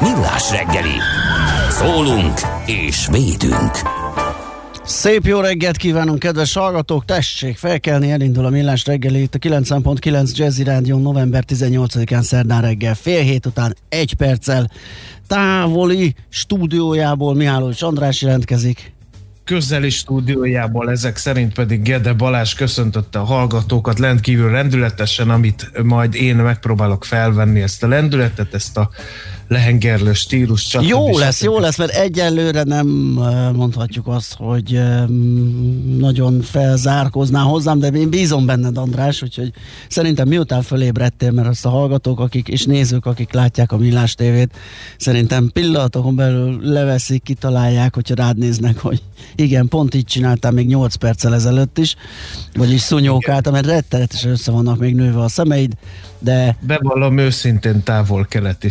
Millás reggeli. Szólunk és védünk. Szép jó reggelt kívánunk, kedves hallgatók! Tessék, felkelni, elindul a millás reggeli itt a 9.9 Jazzy Rádió november 18-án szerdán reggel fél hét után egy perccel távoli stúdiójából Mihály András jelentkezik közeli stúdiójából, ezek szerint pedig Gede Balázs köszöntötte a hallgatókat rendkívül rendületesen, amit majd én megpróbálok felvenni ezt a lendületet, ezt a lehengerlő stílus. Stb. Jó lesz, jó lesz, mert egyelőre nem mondhatjuk azt, hogy nagyon felzárkozná hozzám, de én bízom benned, András, úgyhogy szerintem miután fölébredtél, mert azt a hallgatók, akik és nézők, akik látják a Millás tévét, szerintem pillanatokon belül leveszik, kitalálják, hogyha rád néznek, hogy igen, pont így csináltam még 8 perccel ezelőtt is, vagyis szunyókáltam, mert rettenetesen össze vannak még nőve a szemeid, de... Bevallom őszintén távol-keleti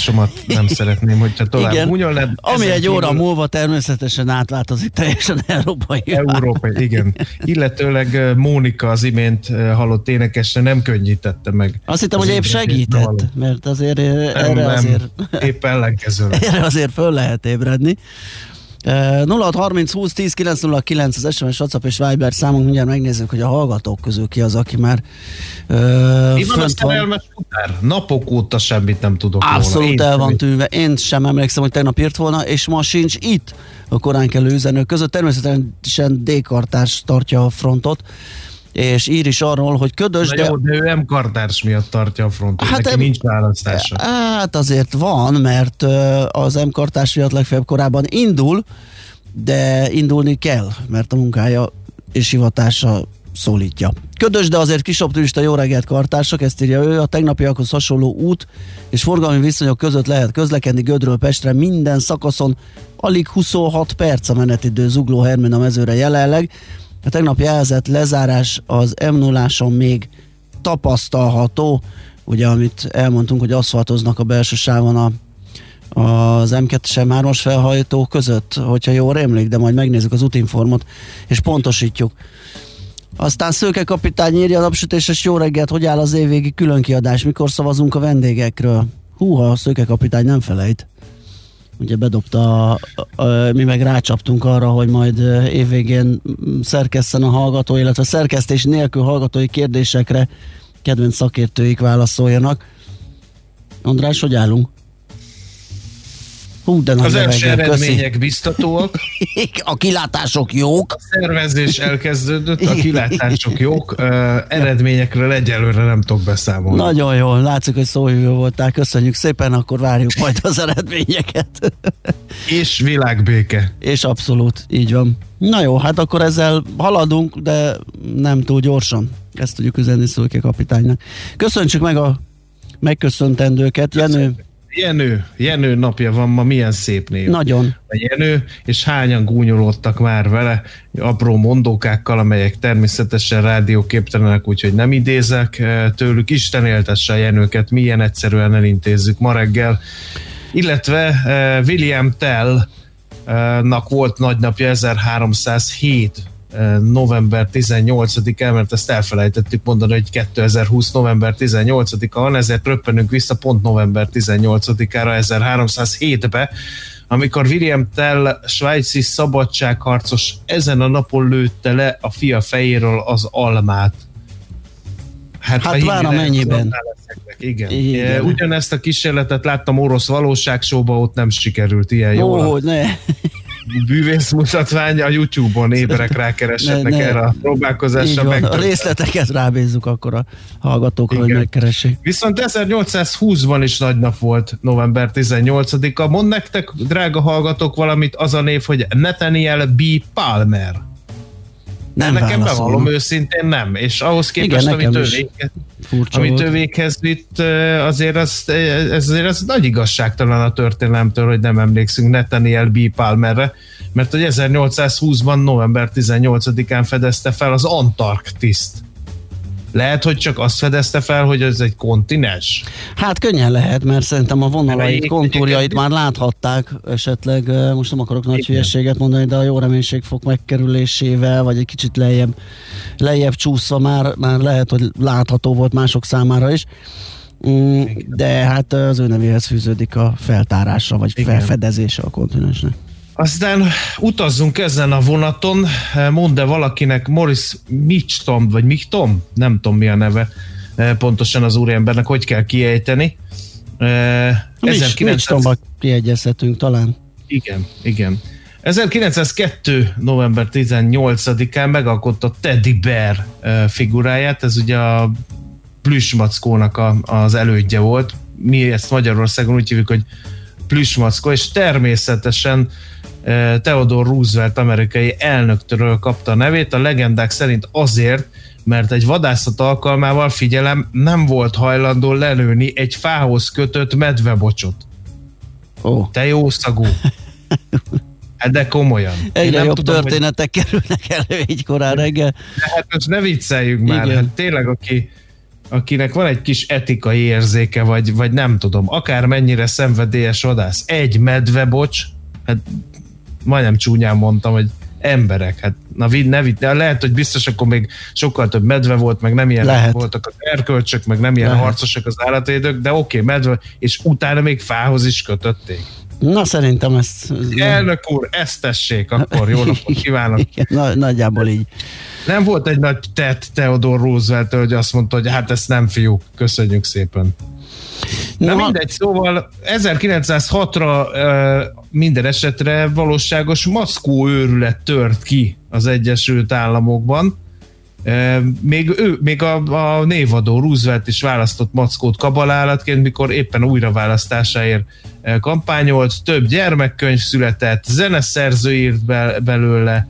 származásomat nem szeretném, hogyha tovább Igen, gúnyolnád. Ami egy óra kívül... múlva természetesen átváltozik teljesen európai. Európai, igen. Illetőleg Mónika az imént halott énekesre nem könnyítette meg. Azt hittem, hogy épp segített, mert azért nem, erre nem, azért... Épp ellenkezőleg. Erre azért föl lehet ébredni. 0630 20 10 909 az SMS, WhatsApp és Viber számunk, mindjárt megnézzük, hogy a hallgatók közül ki az, aki már uh, Mi van futár? Napok óta semmit nem tudok Abszolút róla. el van tűnve. Én sem emlékszem, hogy tegnap írt volna, és ma sincs itt a korán kelő üzenők között. Természetesen D-kartárs tartja a frontot és ír is arról, hogy ködös, de... Jó, de ő nem kartárs miatt tartja a frontot, hát neki em... nincs választása. Hát azért van, mert az M kartárs miatt legfeljebb korábban indul, de indulni kell, mert a munkája és hivatása szólítja. Ködös, de azért kis optimista jó reggelt kartársak, ezt írja ő, a tegnapiakhoz hasonló út és forgalmi viszonyok között lehet közlekedni Gödről Pestre minden szakaszon, alig 26 perc a menetidő zugló Hermina mezőre jelenleg, a tegnap jelzett lezárás az m 0 még tapasztalható, ugye amit elmondtunk, hogy aszfaltoznak a belső sávon a az M2-es 3 felhajtó között, hogyha jól rémlik, de majd megnézzük az útinformot, és pontosítjuk. Aztán Szőke kapitány írja a napsütéses jó reggelt, hogy áll az évvégi különkiadás, mikor szavazunk a vendégekről. Húha, a Szőke kapitány nem felejt ugye bedobta, mi meg rácsaptunk arra, hogy majd évvégén szerkeszten a hallgató, illetve szerkesztés nélkül hallgatói kérdésekre kedvenc szakértőik válaszoljanak. András, hogy állunk? Hú, de az első eredmények köszi. biztatóak. A kilátások jók. A szervezés elkezdődött, a kilátások jók. Uh, eredményekről egyelőre nem tudok beszámolni. Nagyon jól, látszik, hogy szóhívő voltál. Köszönjük szépen, akkor várjuk majd az eredményeket. És világbéke. És abszolút, így van. Na jó, hát akkor ezzel haladunk, de nem túl gyorsan. Ezt tudjuk üzenni Szulke kapitánynak. Köszöntsük meg a megköszöntendőket. Jenő, Jenő, Jenő napja van ma, milyen szép név. Nagyon. A Jenő, és hányan gúnyolódtak már vele, apró mondókákkal, amelyek természetesen rádióképtelenek, úgyhogy nem idézek eh, tőlük. Isten éltesse a Jenőket, milyen egyszerűen elintézzük ma reggel. Illetve eh, William Tell nak volt nagynapja 1307 november 18-án, mert ezt elfelejtettük mondani, hogy 2020 november 18-a van, ezért röppenünk vissza pont november 18-ára 1307-be, amikor William Tell, svájci szabadságharcos ezen a napon lőtte le a fia fejéről az almát. Hát ha vár, amennyiben. leszeknek. Igen. Igen. Igen. Ugyanezt a kísérletet láttam orosz valóságsóba, ott nem sikerült ilyen Ó, jól. hogy ne. Bűvész mutatvány a YouTube-on éberek rákereshetnek Ne, ne. erre a próbálkozásra. van. A részleteket rábízzuk akkor a hallgatókra, hogy Igen. megkeressék. Viszont 1820-ban is nagy nap volt, november 18-a. Mond nektek, drága hallgatók, valamit az a név, hogy Nathaniel B. Palmer. Nem Nekem válaszolom. bevallom őszintén nem, és ahhoz képest, Igen, amit, nekem ő is. végez, Furcsa amit volt. ő véghez vitt, azért az, ez, azért az nagy igazságtalan a történelemtől, hogy nem emlékszünk Nathaniel B. Palmerre, mert hogy 1820-ban november 18-án fedezte fel az Antarktiszt. Lehet, hogy csak azt fedezte fel, hogy ez egy kontinens. Hát könnyen lehet, mert szerintem a vonalait, kontúrjait már láthatták, esetleg most nem akarok nagy hülyeséget mondani, de a jó reménységfok megkerülésével, vagy egy kicsit lejjebb, lejjebb csúszva már, már lehet, hogy látható volt mások számára is. Mm, de hát az ő nevéhez fűződik a feltárása, vagy Igen. felfedezése a kontinensnek. Aztán utazzunk ezen a vonaton, mondd-e valakinek Morris Mitchtom, vagy Michtom, nem tudom mi a neve eh, pontosan az úriembernek, hogy kell kiejteni. Eh, Nincs, 1900 nincs tomba kiegyezhetünk talán. Igen, igen. 1902. november 18-án megalkotta Teddy Bear eh, figuráját, ez ugye a plüsmackónak a, az elődje volt. Mi ezt Magyarországon úgy hívjuk, hogy plüsmackó, és természetesen Theodore Roosevelt amerikai elnöktől kapta a nevét, a legendák szerint azért, mert egy vadászat alkalmával, figyelem, nem volt hajlandó lelőni egy fához kötött medvebocsot. Ó, Te jó szagú. Hát de komolyan. Egyre nem jobb tudom, hogy- történetek kerülnek elő így korán reggel. De hát most ne vicceljünk már. Igen. Hát tényleg, aki, akinek van egy kis etikai érzéke, vagy, vagy nem tudom, akár mennyire szenvedélyes vadász, egy medvebocs, hát majdnem csúnyán mondtam, hogy emberek, hát na vid, ne vid, de lehet, hogy biztos akkor még sokkal több medve volt, meg nem ilyen Lehet. voltak az erkölcsök, meg nem ilyen Lehet. harcosak az állatvédők, de oké, medve, és utána még fához is kötötték. Na szerintem ezt... Elnök úr, ezt tessék, akkor jó napot kívánok. Igen, na, nagyjából így. Nem volt egy nagy tett Theodore roosevelt hogy azt mondta, hogy hát ezt nem fiúk, köszönjük szépen. Na Na, mindegy, szóval 1906-ra ö, minden esetre valóságos maszkó őrület tört ki az Egyesült Államokban. Még, ő, még a, a névadó Roosevelt is választott mackót kabalállatként, mikor éppen újraválasztásáért kampányolt. Több gyermekkönyv született, zeneszerző írt be, belőle,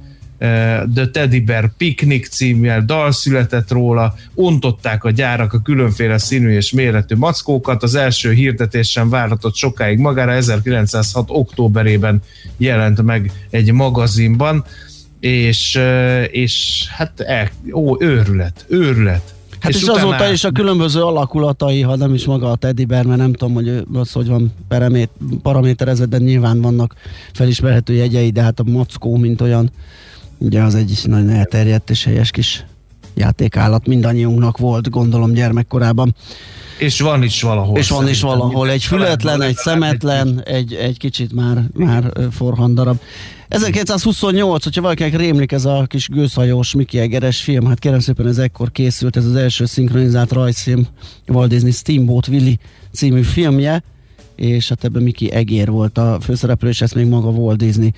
The Teddy Bear Picnic címmel dal született róla, ontották a gyárak a különféle színű és méretű mackókat, az első hirdetés sem várhatott sokáig magára, 1906. októberében jelent meg egy magazinban, és, eh, és hát el, ó, őrület, őrület. Hát és, és azóta is a különböző alakulatai, ha nem is maga a teddy bear, mert nem tudom, hogy az hogy van paramét, paraméterezve, de nyilván vannak felismerhető jegyei, de hát a mackó, mint olyan, ugye az egy nagyon elterjedt és helyes kis játékállat mindannyiunknak volt, gondolom gyermekkorában. És van is valahol. és van is valahol egy fületlen, egy szemetlen, egy, egy kicsit már, már ö, forhandarab. 1928, hogyha valakinek rémlik ez a kis gőzhajós Mickey Egeres film, hát kérem szépen ez ekkor készült, ez az első szinkronizált rajzfilm, Walt Disney Steamboat Willie című filmje, és hát ebben Mickey Egér volt a főszereplő, és ezt még maga Walt Disney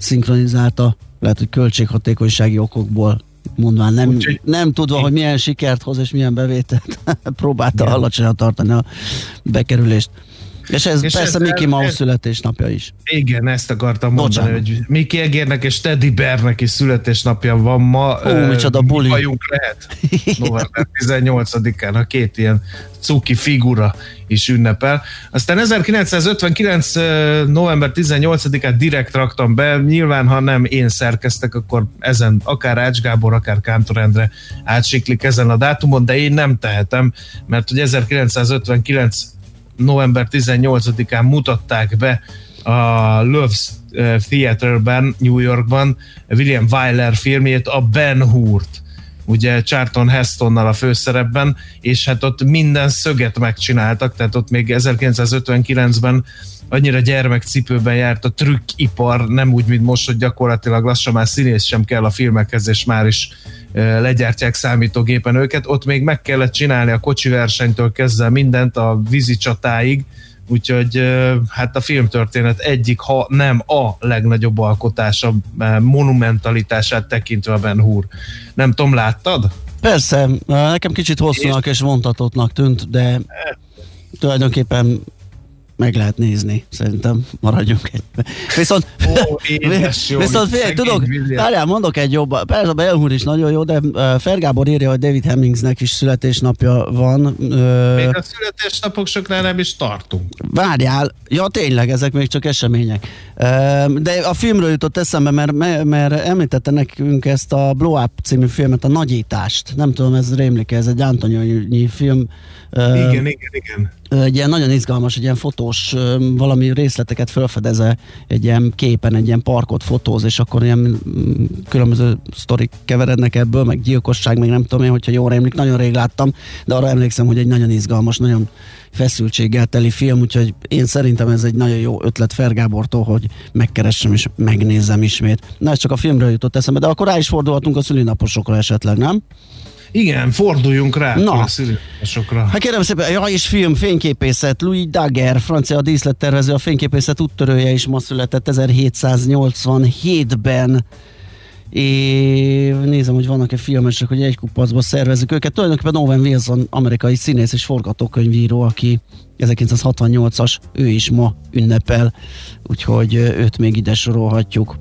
szinkronizálta, lehet, hogy költséghatékonysági okokból mondván nem, Úgyhogy- nem tudva, hogy milyen sikert hoz és milyen bevételt, próbálta Igen. alacsonyra tartani a bekerülést. És ez És persze ez- Mickey Mouse ez- születésnapja is. Igen, ezt akartam mondani, Bocsánat. hogy Miki Egérnek és Teddy Bearnek is születésnapja van ma. Ó, Ö, micsoda mi buli. bajunk lehet november 18-án, a két ilyen cuki figura is ünnepel. Aztán 1959. ö, november 18-án direkt raktam be, nyilván ha nem én szerkeztek, akkor ezen akár Ács Gábor, akár Kántor Endre átsiklik ezen a dátumon, de én nem tehetem, mert hogy 1959 november 18-án mutatták be a Loves eh, Theaterben, New Yorkban William Wyler filmjét, a Ben Hurt. ugye Charlton Hestonnal a főszerepben, és hát ott minden szöget megcsináltak, tehát ott még 1959-ben annyira gyermekcipőben járt a trükkipar, nem úgy, mint most, hogy gyakorlatilag lassan már színész sem kell a filmekhez, és már is legyártják számítógépen őket. Ott még meg kellett csinálni a kocsi versenytől kezdve mindent a vízi csatáig, úgyhogy hát a filmtörténet egyik, ha nem a legnagyobb alkotása, monumentalitását tekintve a Ben Hur. Nem tudom, láttad? Persze, nekem kicsit hosszúnak és vontatótnak tűnt, de tulajdonképpen meg lehet nézni. Szerintem maradjunk egy. Viszont, Ó, édes, jó, viszont figyelj, tudok, várjál, mondok egy jobb. Persze a Belhúr is nagyon jó, de Fergábor írja, hogy David Hemmingsnek is születésnapja van. Még a születésnapok soknál nem is tartunk. Várjál, ja tényleg, ezek még csak események. De a filmről jutott eszembe, mert, mert említette nekünk ezt a Blow Up című filmet, a Nagyítást. Nem tudom, ez rémlik, ez egy Antonioni film. Igen, igen, igen egy ilyen nagyon izgalmas, egy ilyen fotós, valami részleteket felfedeze egy ilyen képen, egy ilyen parkot fotóz, és akkor ilyen mm, különböző sztorik keverednek ebből, meg gyilkosság, meg nem tudom én, hogyha jól emlék, nagyon rég láttam, de arra emlékszem, hogy egy nagyon izgalmas, nagyon feszültséggel teli film, úgyhogy én szerintem ez egy nagyon jó ötlet Fergábortól, hogy megkeressem és megnézzem ismét. Na, ez csak a filmről jutott eszembe, de akkor rá is fordulhatunk a szülinaposokra esetleg, nem? Igen, forduljunk rá Na. a szülősokra. Hát kérem szépen, ja, és film, fényképészet, Louis Daguerre, francia díszlettervező, a fényképészet úttörője is ma született 1787-ben. És nézem, hogy vannak-e filmesek, hogy egy kupacba szervezzük őket. Tulajdonképpen Owen Wilson, amerikai színész és forgatókönyvíró, aki 1968-as, ő is ma ünnepel, úgyhogy őt még ide sorolhatjuk.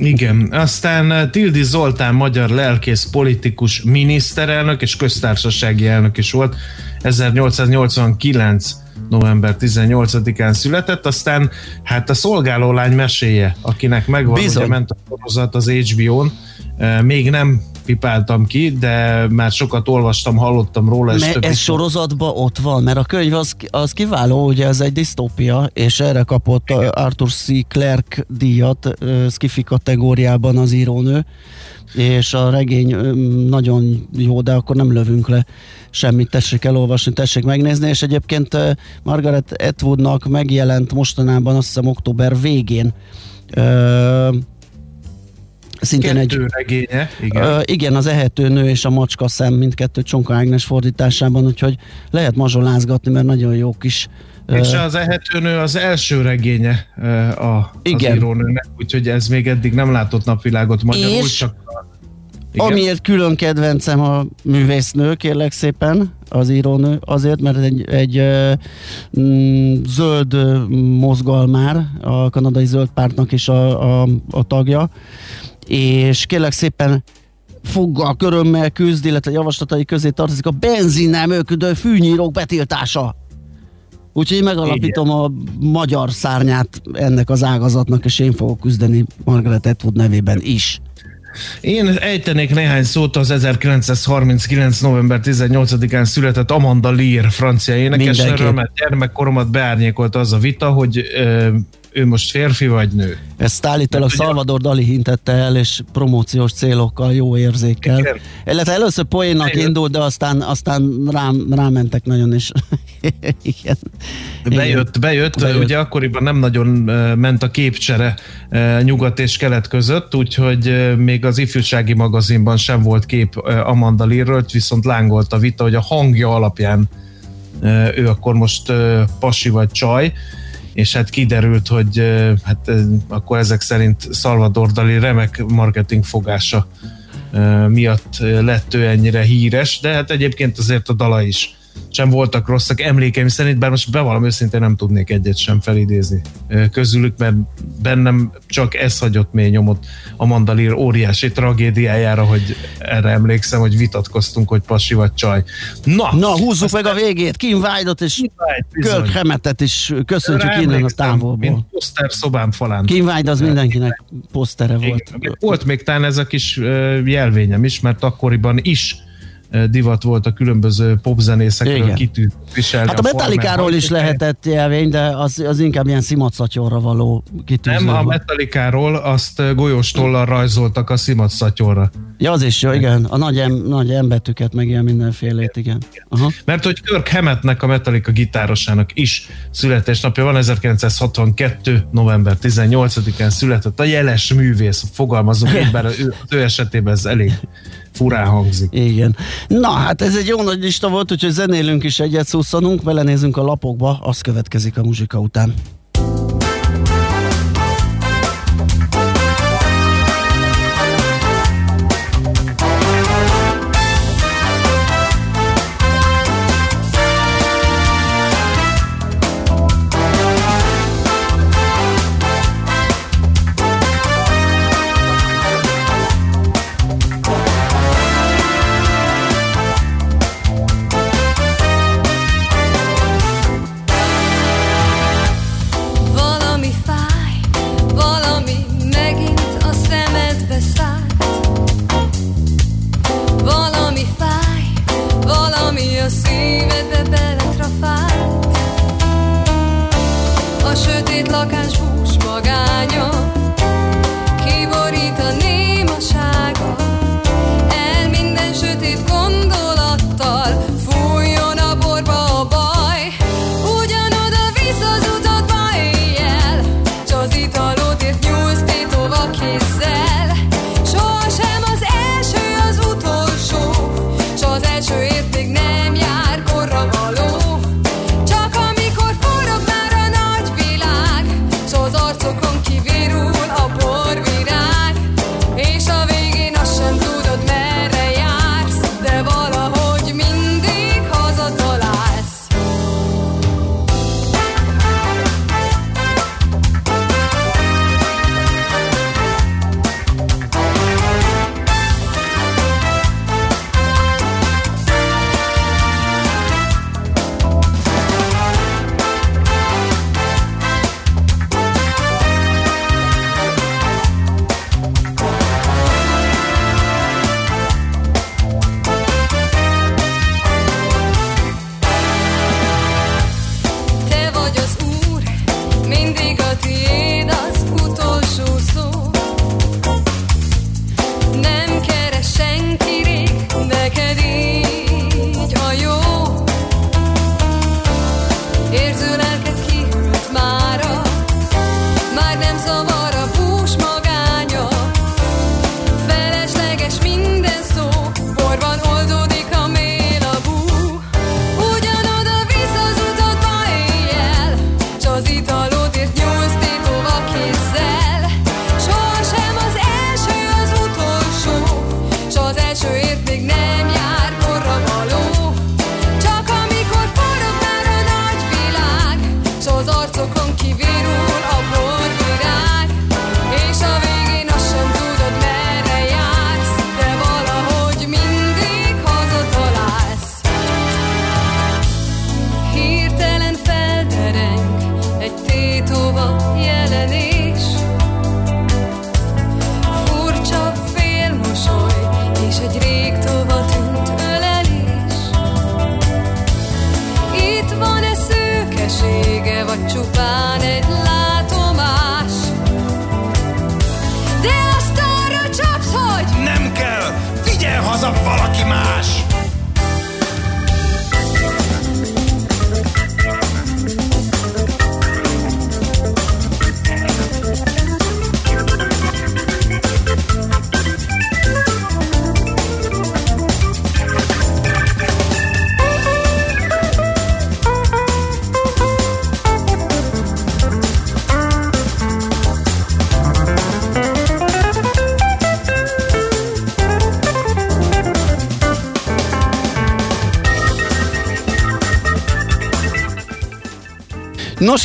Igen, aztán eh, Tildi Zoltán magyar lelkész, politikus, miniszterelnök és köztársasági elnök is volt. 1889 november 18-án született, aztán hát a szolgálólány meséje, akinek megvan, Bizony. ugye ment a sorozat az HBO-n, eh, még nem pipáltam ki, de már sokat olvastam, hallottam róla. És ez sorozatban ott van, mert a könyv az, az kiváló, ugye ez egy disztópia, és erre kapott Igen. Arthur C. Clarke díjat Skiffy kategóriában az írónő, és a regény nagyon jó, de akkor nem lövünk le semmit, tessék elolvasni, tessék megnézni, és egyébként Margaret Atwoodnak megjelent mostanában, azt hiszem október végén Szintén Kettő egy regénye, igen. Ö, igen, az ehető nő és a macska szem mindkettő Csonka Ágnes fordításában, úgyhogy lehet mazsolázgatni, mert nagyon jó kis és az ehetőnő az első regénye a, Igen. az írónőnek, úgyhogy ez még eddig nem látott napvilágot magyarul, és csak igen. Amiért külön kedvencem a művésznő, kérlek szépen, az írónő, azért, mert egy, egy mm, zöld mozgalmár, a kanadai zöld pártnak is a, a, a tagja, és kérlek szépen foggal, körömmel küzd, illetve javaslatai közé tartozik a benzinnel működő fűnyírók betiltása. Úgyhogy megalapítom Igen. a magyar szárnyát ennek az ágazatnak, és én fogok küzdeni Margaret Atwood nevében is. Én ejtenék néhány szót az 1939. november 18-án született Amanda Lear francia énekesről, mert gyermekkoromat beárnyékolta az a vita, hogy ő most férfi vagy nő. Ezt állítólag Salvador Dali hintette el, és promóciós célokkal, jó érzékkel. Igen. Illetve először poénnak indult, de aztán, aztán rám, rámentek nagyon is. Igen. Bejött, bejött, bejött, ugye akkoriban nem nagyon ment a képcsere nyugat és kelet között, úgyhogy még az ifjúsági magazinban sem volt kép Amanda Learről, viszont lángolt a vita, hogy a hangja alapján ő akkor most pasi vagy csaj, és hát kiderült, hogy hát akkor ezek szerint Salvador Dali remek marketing fogása miatt lett ő ennyire híres, de hát egyébként azért a dala is sem voltak rosszak emlékeim szerint, bár most bevallom őszintén nem tudnék egyet sem felidézni közülük, mert bennem csak ez hagyott mély nyomot a Mandalír óriási tragédiájára, hogy erre emlékszem, hogy vitatkoztunk, hogy pasi vagy csaj. Na, Na húzzuk meg a végét, Kim White-ot és Kirk Hammetet is köszöntjük innen a távolból. Mint poszter szobám falán. Kim White az mindenkinek posztere volt. Igen, volt még talán ez a kis jelvényem is, mert akkoriban is divat volt a különböző popzenészekről kitűnt Hát a Metallikáról formát. is lehetett jelvény, de az, az inkább ilyen szimatszatyorra való kitűző. Nem, a volt. Metallikáról azt golyós tollal rajzoltak a szimat szatyorra. Ja, az is jó, igen. A nagy, em, nagy embetűket, meg ilyen mindenfélét, igen. Aha. Mert hogy Kirk Hammettnek, a Metallica gitárosának is születésnapja van, 1962. november 18-án született a jeles művész, fogalmazunk bár ő, az ő esetében ez elég furán hangzik. Igen. Na, hát ez egy jó nagy lista volt, úgyhogy zenélünk is egyet, szusszanunk, belenézünk a lapokba, az következik a muzsika után.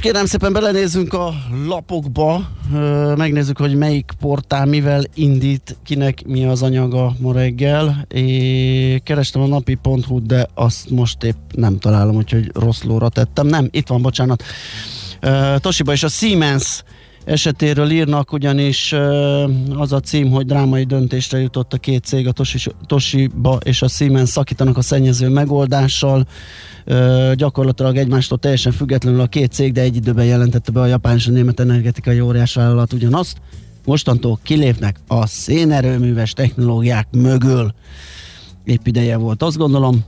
Kérem szépen belenézzünk a lapokba, megnézzük, hogy melyik portál mivel indít, kinek mi az anyaga ma reggel. É, kerestem a napi.hu, de azt most épp nem találom, úgyhogy rossz lóra tettem. Nem, itt van, bocsánat. Toshiba és a Siemens esetéről írnak, ugyanis az a cím, hogy drámai döntésre jutott a két cég, a Toshiba és a Siemens szakítanak a szennyező megoldással. Gyakorlatilag egymástól teljesen függetlenül a két cég, de egy időben jelentette be a japán és a német energetikai óriásvállalat ugyanazt. Mostantól kilépnek a szénerőműves technológiák mögül. Épp ideje volt, azt gondolom.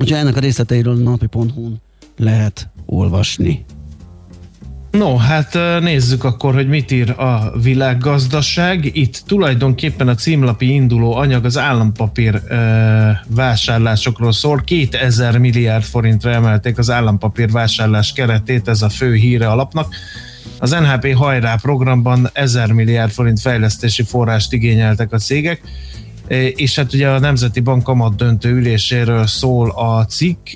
Úgyhogy ennek a részleteiről a napi.hu-n lehet olvasni. No, hát nézzük akkor, hogy mit ír a világgazdaság. Itt tulajdonképpen a címlapi induló anyag az állampapír e, vásárlásokról szól. 2000 milliárd forintra emelték az állampapír vásárlás keretét, ez a fő híre alapnak. Az NHP hajrá programban 1000 milliárd forint fejlesztési forrást igényeltek a cégek és hát ugye a Nemzeti Bank kamat döntő üléséről szól a cikk,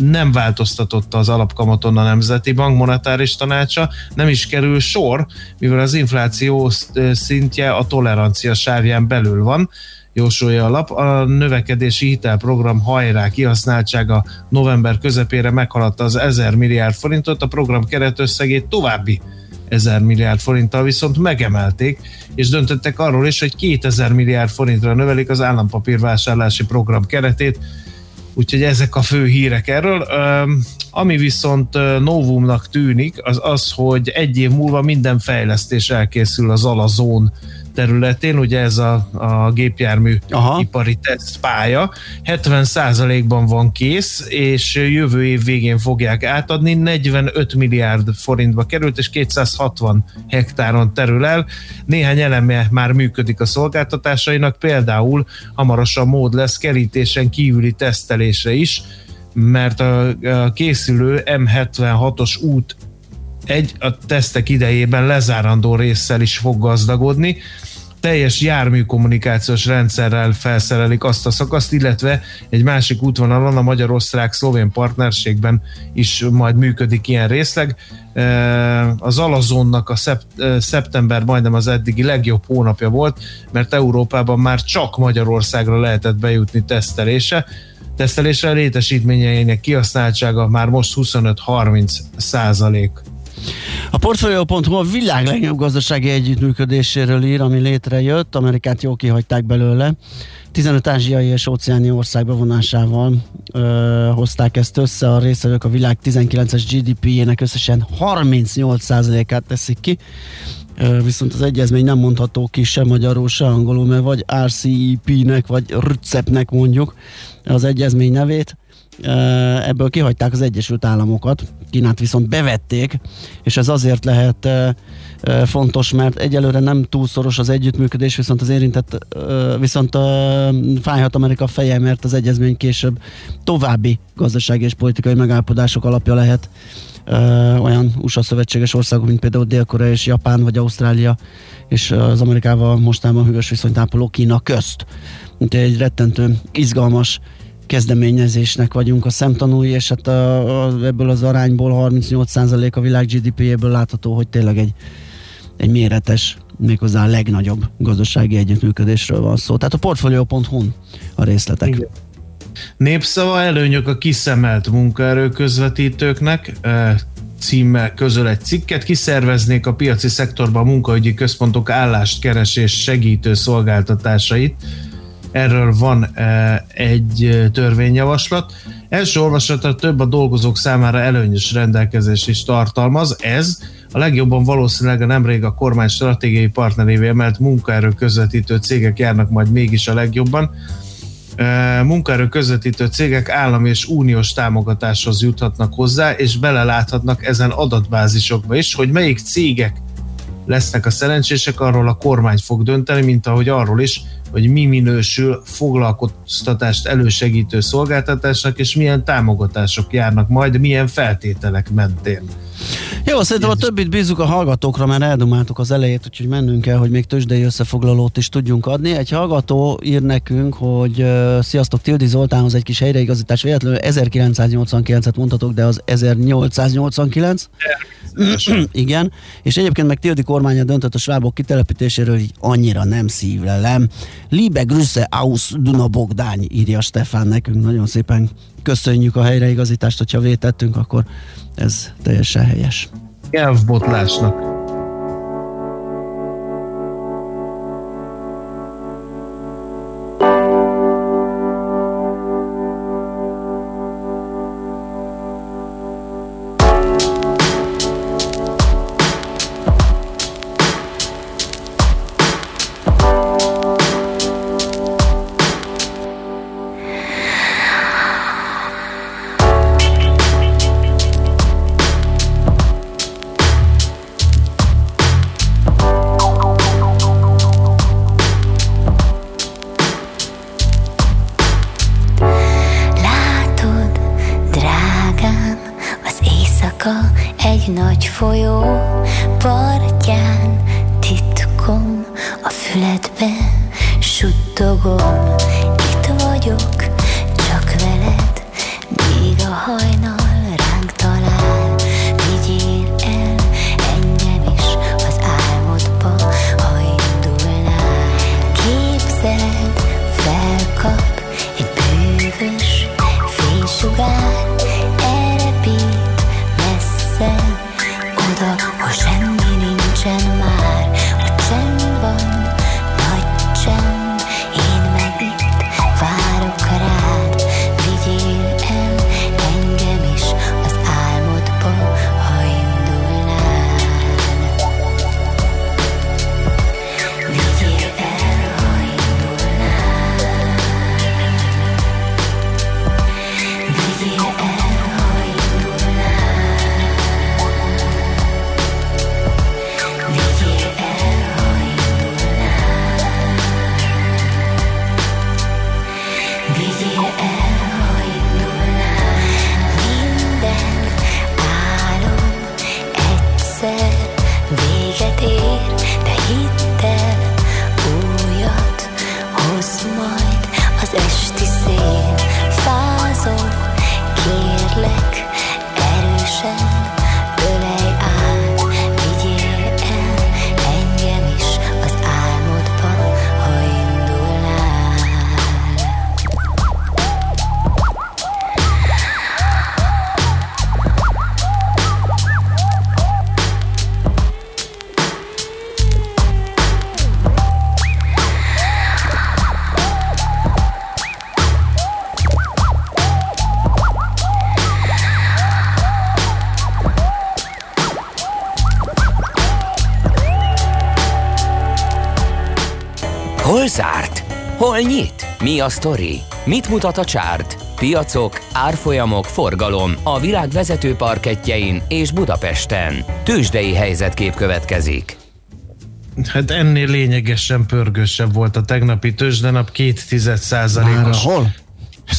nem változtatotta az alapkamaton a Nemzeti Bank monetáris tanácsa, nem is kerül sor, mivel az infláció szintje a tolerancia sávján belül van, jósolja a lap. A növekedési hitelprogram hajrá kihasználtsága november közepére meghaladta az 1000 milliárd forintot, a program keretösszegét további 1000 milliárd forinttal viszont megemelték, és döntöttek arról is, hogy 2000 milliárd forintra növelik az állampapírvásárlási program keretét, úgyhogy ezek a fő hírek erről. Ami viszont novumnak tűnik, az az, hogy egy év múlva minden fejlesztés elkészül az Alazón területén, ugye ez a, a gépjármű Aha. ipari tesztpálya, 70%-ban van kész, és jövő év végén fogják átadni, 45 milliárd forintba került, és 260 hektáron terül el. Néhány eleme már működik a szolgáltatásainak, például hamarosan mód lesz kerítésen kívüli tesztelésre is, mert a, a készülő M76-os út egy a tesztek idejében lezárandó résszel is fog gazdagodni, teljes jármű kommunikációs rendszerrel felszerelik azt a szakaszt, illetve egy másik útvonalon a magyar-osztrák-szlovén partnerségben is majd működik ilyen részleg. Az Alazonnak a szeptember majdnem az eddigi legjobb hónapja volt, mert Európában már csak Magyarországra lehetett bejutni tesztelése, tesztelésre létesítményeinek kihasználtsága már most 25-30 százalék. A Portfolio.hu a világ legnagyobb gazdasági együttműködéséről ír, ami létrejött, Amerikát jó kihagyták belőle. 15 ázsiai és óceáni ország bevonásával ö, hozták ezt össze, a részvevők a világ 19-es GDP-jének összesen 38%-át teszik ki, viszont az egyezmény nem mondható ki se magyarul, se angolul, mert vagy RCEP-nek, vagy RCEP-nek mondjuk az egyezmény nevét. Ebből kihagyták az Egyesült Államokat, Kínát viszont bevették, és ez azért lehet fontos, mert egyelőre nem túl szoros az együttműködés, viszont az érintett, viszont fájhat Amerika feje, mert az egyezmény később további gazdasági és politikai megállapodások alapja lehet olyan USA szövetséges országok, mint például Dél-Korea és Japán, vagy Ausztrália, és az Amerikával mostában hűvös viszonyt ápoló Kína közt. Úgyhogy egy rettentő izgalmas kezdeményezésnek vagyunk a szemtanúi, és hát a, a, ebből az arányból 38% a világ GDP-jéből látható, hogy tényleg egy, egy méretes, méghozzá a legnagyobb gazdasági együttműködésről van szó. Tehát a portfolio.hu a részletek. Igen. Népszava előnyök a kiszemelt munkaerő közvetítőknek, címmel közöl egy cikket, kiszerveznék a piaci szektorban a munkaügyi központok állást keresés segítő szolgáltatásait Erről van egy törvényjavaslat. Első olvasatra több a dolgozók számára előnyös rendelkezés is tartalmaz. Ez a legjobban valószínűleg a nemrég a kormány stratégiai partnerévé emelt munkaerő közvetítő cégek járnak majd mégis a legjobban. Munkaerő közvetítő cégek állami és uniós támogatáshoz juthatnak hozzá, és beleláthatnak ezen adatbázisokba is, hogy melyik cégek lesznek a szerencsések, arról a kormány fog dönteni, mint ahogy arról is, hogy mi minősül foglalkoztatást elősegítő szolgáltatásnak, és milyen támogatások járnak majd, milyen feltételek mentén. Jó, szerintem a többit bízunk a hallgatókra, mert eldumáltuk az elejét, úgyhogy mennünk kell, hogy még tőzsdei összefoglalót is tudjunk adni. Egy hallgató ír nekünk, hogy uh, sziasztok, Tildi Zoltánhoz egy kis helyreigazítás, véletlenül 1989-et mondhatok, de az 1889. Igen, és egyébként meg Tildi kormánya döntött a svábok kitelepítéséről, így annyira nem szívlelem. Liebe Grüsse aus Duna Bogdány, írja Stefán nekünk. Nagyon szépen köszönjük a helyreigazítást, hogyha vétettünk, akkor ez teljesen helyes. nyelvbotlásnak. Hol nyit? Mi a sztori? Mit mutat a csárt? Piacok, árfolyamok, forgalom a világ vezető parketjein és Budapesten. Tősdei helyzetkép következik. Hát ennél lényegesen pörgősebb volt a tegnapi tőzsdenap, két tized százalékos hol?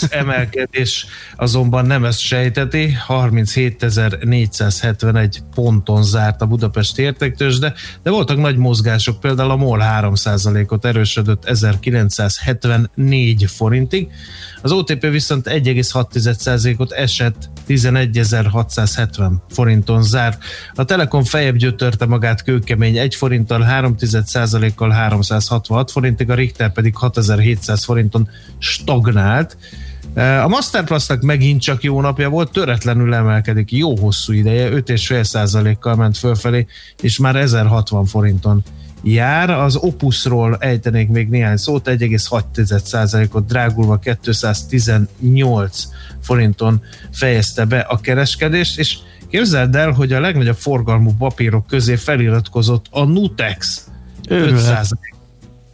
Emelkedés azonban nem ezt sejteti, 37.471 ponton zárt a Budapesti értéktős, de, de voltak nagy mozgások, például a MOL 3%-ot erősödött 1974 forintig, az OTP viszont 1,6%-ot esett 11.670 forinton zárt. A Telekom fejebb gyötörte magát kőkemény 1 forinttal, 3,1%-kal 366 forintig, a Richter pedig 6700 forinton stagnált. A Masterplastnak megint csak jó napja volt, töretlenül emelkedik, jó hosszú ideje, 5,5%-kal ment fölfelé, és már 1060 forinton jár. Az Opusról ejtenék még néhány szót, 1,6%-ot drágulva 218 forinton fejezte be a kereskedést, és képzeld el, hogy a legnagyobb forgalmú papírok közé feliratkozott a Nutex. 5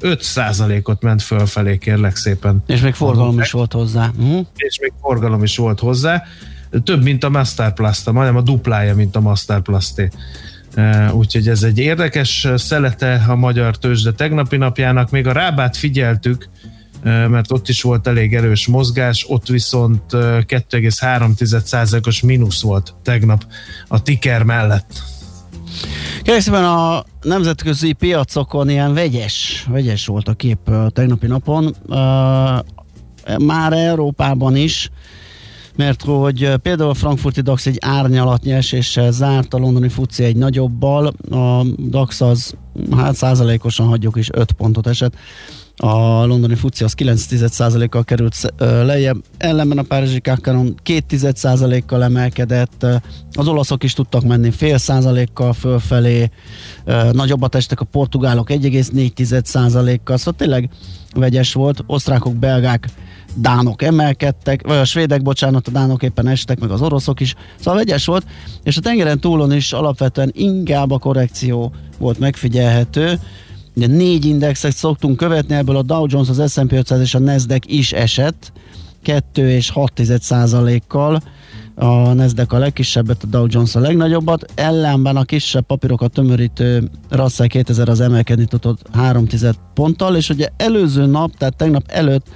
5%-ot ment fölfelé, kérlek szépen. És még forgalom is volt hozzá. Uh-huh. És még forgalom is volt hozzá. Több, mint a Masterplast, majdnem a duplája, mint a Masterplasté. Uh, Úgyhogy ez egy érdekes szelete a magyar tőzsde tegnapi napjának. Még a Rábát figyeltük, uh, mert ott is volt elég erős mozgás, ott viszont uh, 2,3%-os mínusz volt tegnap a ticker mellett. Kérlek szépen a nemzetközi piacokon ilyen vegyes, vegyes volt a kép tegnapi napon. Már Európában is, mert hogy például a frankfurti DAX egy árnyalatnyi eséssel zárt, a londoni FUCI egy nagyobbal, a DAX az hát százalékosan hagyjuk is 5 pontot esett, a londoni FUCI az 9,1%-kal került lejjebb, ellenben a párizsi Kakaron 2,1%-kal emelkedett, az olaszok is tudtak menni fél százalékkal fölfelé, nagyobbat estek a portugálok 1,4%-kal, szóval tényleg vegyes volt, osztrákok, belgák, dánok emelkedtek, vagy a svédek, bocsánat, a dánok éppen estek, meg az oroszok is, szóval vegyes volt, és a tengeren túlon is alapvetően inkább a korrekció volt megfigyelhető, négy indexet szoktunk követni, ebből a Dow Jones, az S&P 500 és a Nasdaq is esett, 2 és 6 százalékkal, a Nasdaq a legkisebbet, a Dow Jones a legnagyobbat, ellenben a kisebb papírokat tömörítő Russell 2000 az emelkedni tudott 3 ponttal, és ugye előző nap, tehát tegnap előtt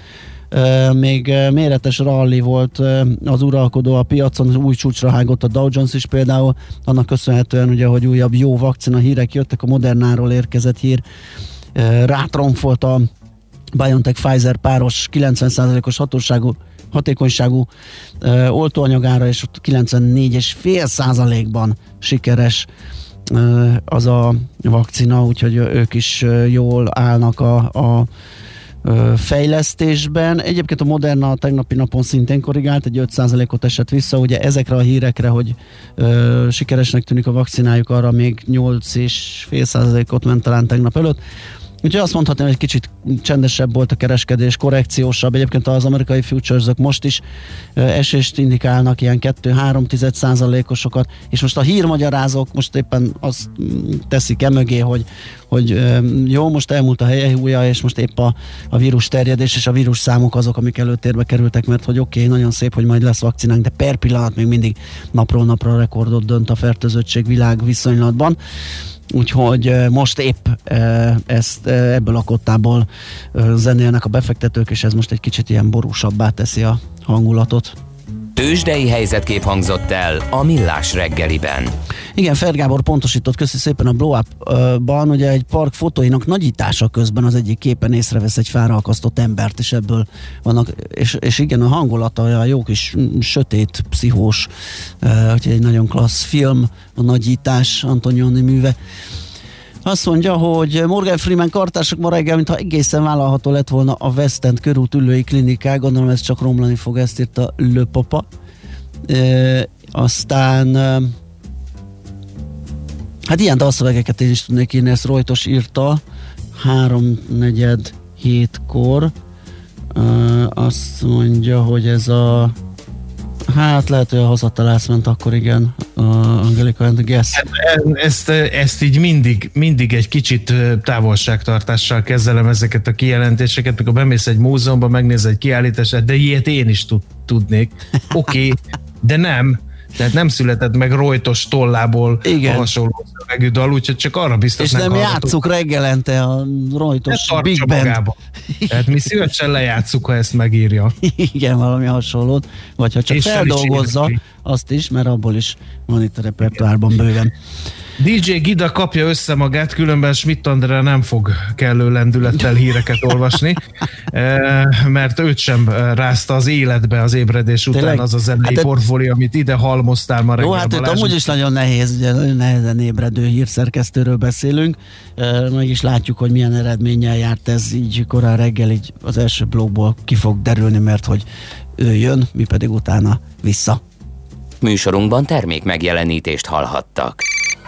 még méretes rally volt az uralkodó a piacon, új csúcsra hágott a Dow Jones is például, annak köszönhetően ugye, hogy újabb jó vakcina hírek jöttek, a Modernáról érkezett hír, rátromfolt a BioNTech Pfizer páros 90%-os hatóságú hatékonyságú ö, oltóanyagára, és ott 94,5 százalékban sikeres ö, az a vakcina, úgyhogy ők is jól állnak a, a fejlesztésben. Egyébként a Moderna a tegnapi napon szintén korrigált, egy 5%-ot esett vissza, ugye ezekre a hírekre, hogy ö, sikeresnek tűnik a vakcinájuk, arra még 8,5%-ot ment talán tegnap előtt. Úgyhogy azt mondhatnám, hogy egy kicsit csendesebb volt a kereskedés, korrekciósabb. Egyébként az amerikai futures most is esést indikálnak, ilyen 2-3 százalékosokat, és most a hírmagyarázók most éppen azt mm, teszik e mögé, hogy, hogy jó, most elmúlt a helyehúja, és most épp a, a vírus terjedés és a vírus számok azok, amik előtérbe kerültek, mert hogy oké, okay, nagyon szép, hogy majd lesz vakcinánk, de per pillanat még mindig napról napra rekordot dönt a fertőzöttség világ viszonylatban. Úgyhogy most épp ezt ebből a kottából zenélnek a befektetők, és ez most egy kicsit ilyen borúsabbá teszi a hangulatot. Tőzsdei helyzetkép hangzott el a Millás reggeliben. Igen, Fergábor pontosított, köszi szépen a blow up-ban, ugye egy park fotóinak nagyítása közben az egyik képen észrevesz egy fára akasztott embert, és ebből vannak, és, és igen, a hangulata olyan jó kis mm, sötét, pszichós, uh, úgyhogy egy nagyon klassz film, a nagyítás, Antonioni műve. Azt mondja, hogy Morgan Freeman kartársak ma reggel, mintha egészen vállalható lett volna a West End körút ülői klinikák, gondolom ez csak romlani fog, ezt írta Le Papa. E, aztán e, hát ilyen dalszövegeket én is tudnék írni, ezt Rojtos írta, háromnegyed hétkor. E, azt mondja, hogy ez a Hát lehet, hogy a hazatalálsz ment akkor igen, a Angelika and Guess. Ezt, ezt így mindig, mindig egy kicsit távolságtartással kezelem ezeket a kijelentéseket, mikor bemész egy múzeumban, megnéz egy kiállítást, de ilyet én is tud, tudnék. Oké, okay, de nem. Tehát nem született meg rojtos tollából Igen. a hasonló szövegű dal, úgyhogy csak arra biztos És nem játsszuk reggelente a Ne rojtos tartsa Big Band. magába. Tehát mi szívesen lejátszuk, ha ezt megírja. Igen, valami hasonlót. Vagy ha csak És fel is feldolgozza, énekli. azt is, mert abból is van itt a repertoárban bőven. DJ Gida kapja össze magát, különben Schmidt Andrea nem fog kellő lendülettel híreket olvasni, eh, mert őt sem eh, rázta az életbe az ébredés után Tényleg? az a zenei Hát hát portfólió, amit ide halmoztál ma Jó, reggel. hát őt Balázs. amúgy is nagyon nehéz, ugye nagyon nehezen ébredő hírszerkesztőről beszélünk, Ö, meg is látjuk, hogy milyen eredménnyel járt ez így korán reggel, így az első blogból ki fog derülni, mert hogy ő jön, mi pedig utána vissza. Műsorunkban termék megjelenítést hallhattak.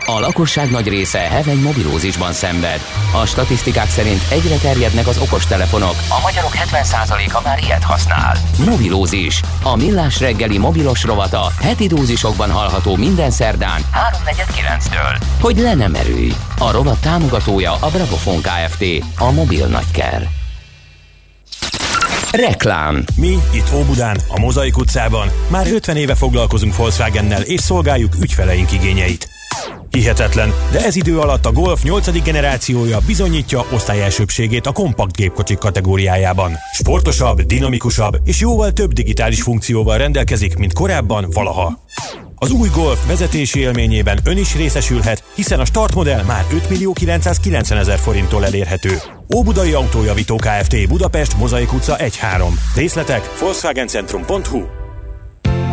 A lakosság nagy része heveny mobilózisban szenved. A statisztikák szerint egyre terjednek az okostelefonok. A magyarok 70%-a már ilyet használ. Mobilózis. A millás reggeli mobilos rovata heti dózisokban hallható minden szerdán 3.49-től. Hogy le nem erőj. A rovat támogatója a Bravofon Kft. A mobil nagyker. Reklám. Mi itt Óbudán, a Mozaik utcában már 50 éve foglalkozunk Volkswagennel és szolgáljuk ügyfeleink igényeit. Hihetetlen, de ez idő alatt a Golf 8. generációja bizonyítja osztályelsőbségét a kompakt gépkocsik kategóriájában. Sportosabb, dinamikusabb és jóval több digitális funkcióval rendelkezik, mint korábban valaha. Az új Golf vezetési élményében ön is részesülhet, hiszen a startmodell már 5 millió 990 ezer forinttól elérhető. Óbudai Autójavító Kft. Budapest, Mozaik utca 1-3. Részletek volkswagencentrum.hu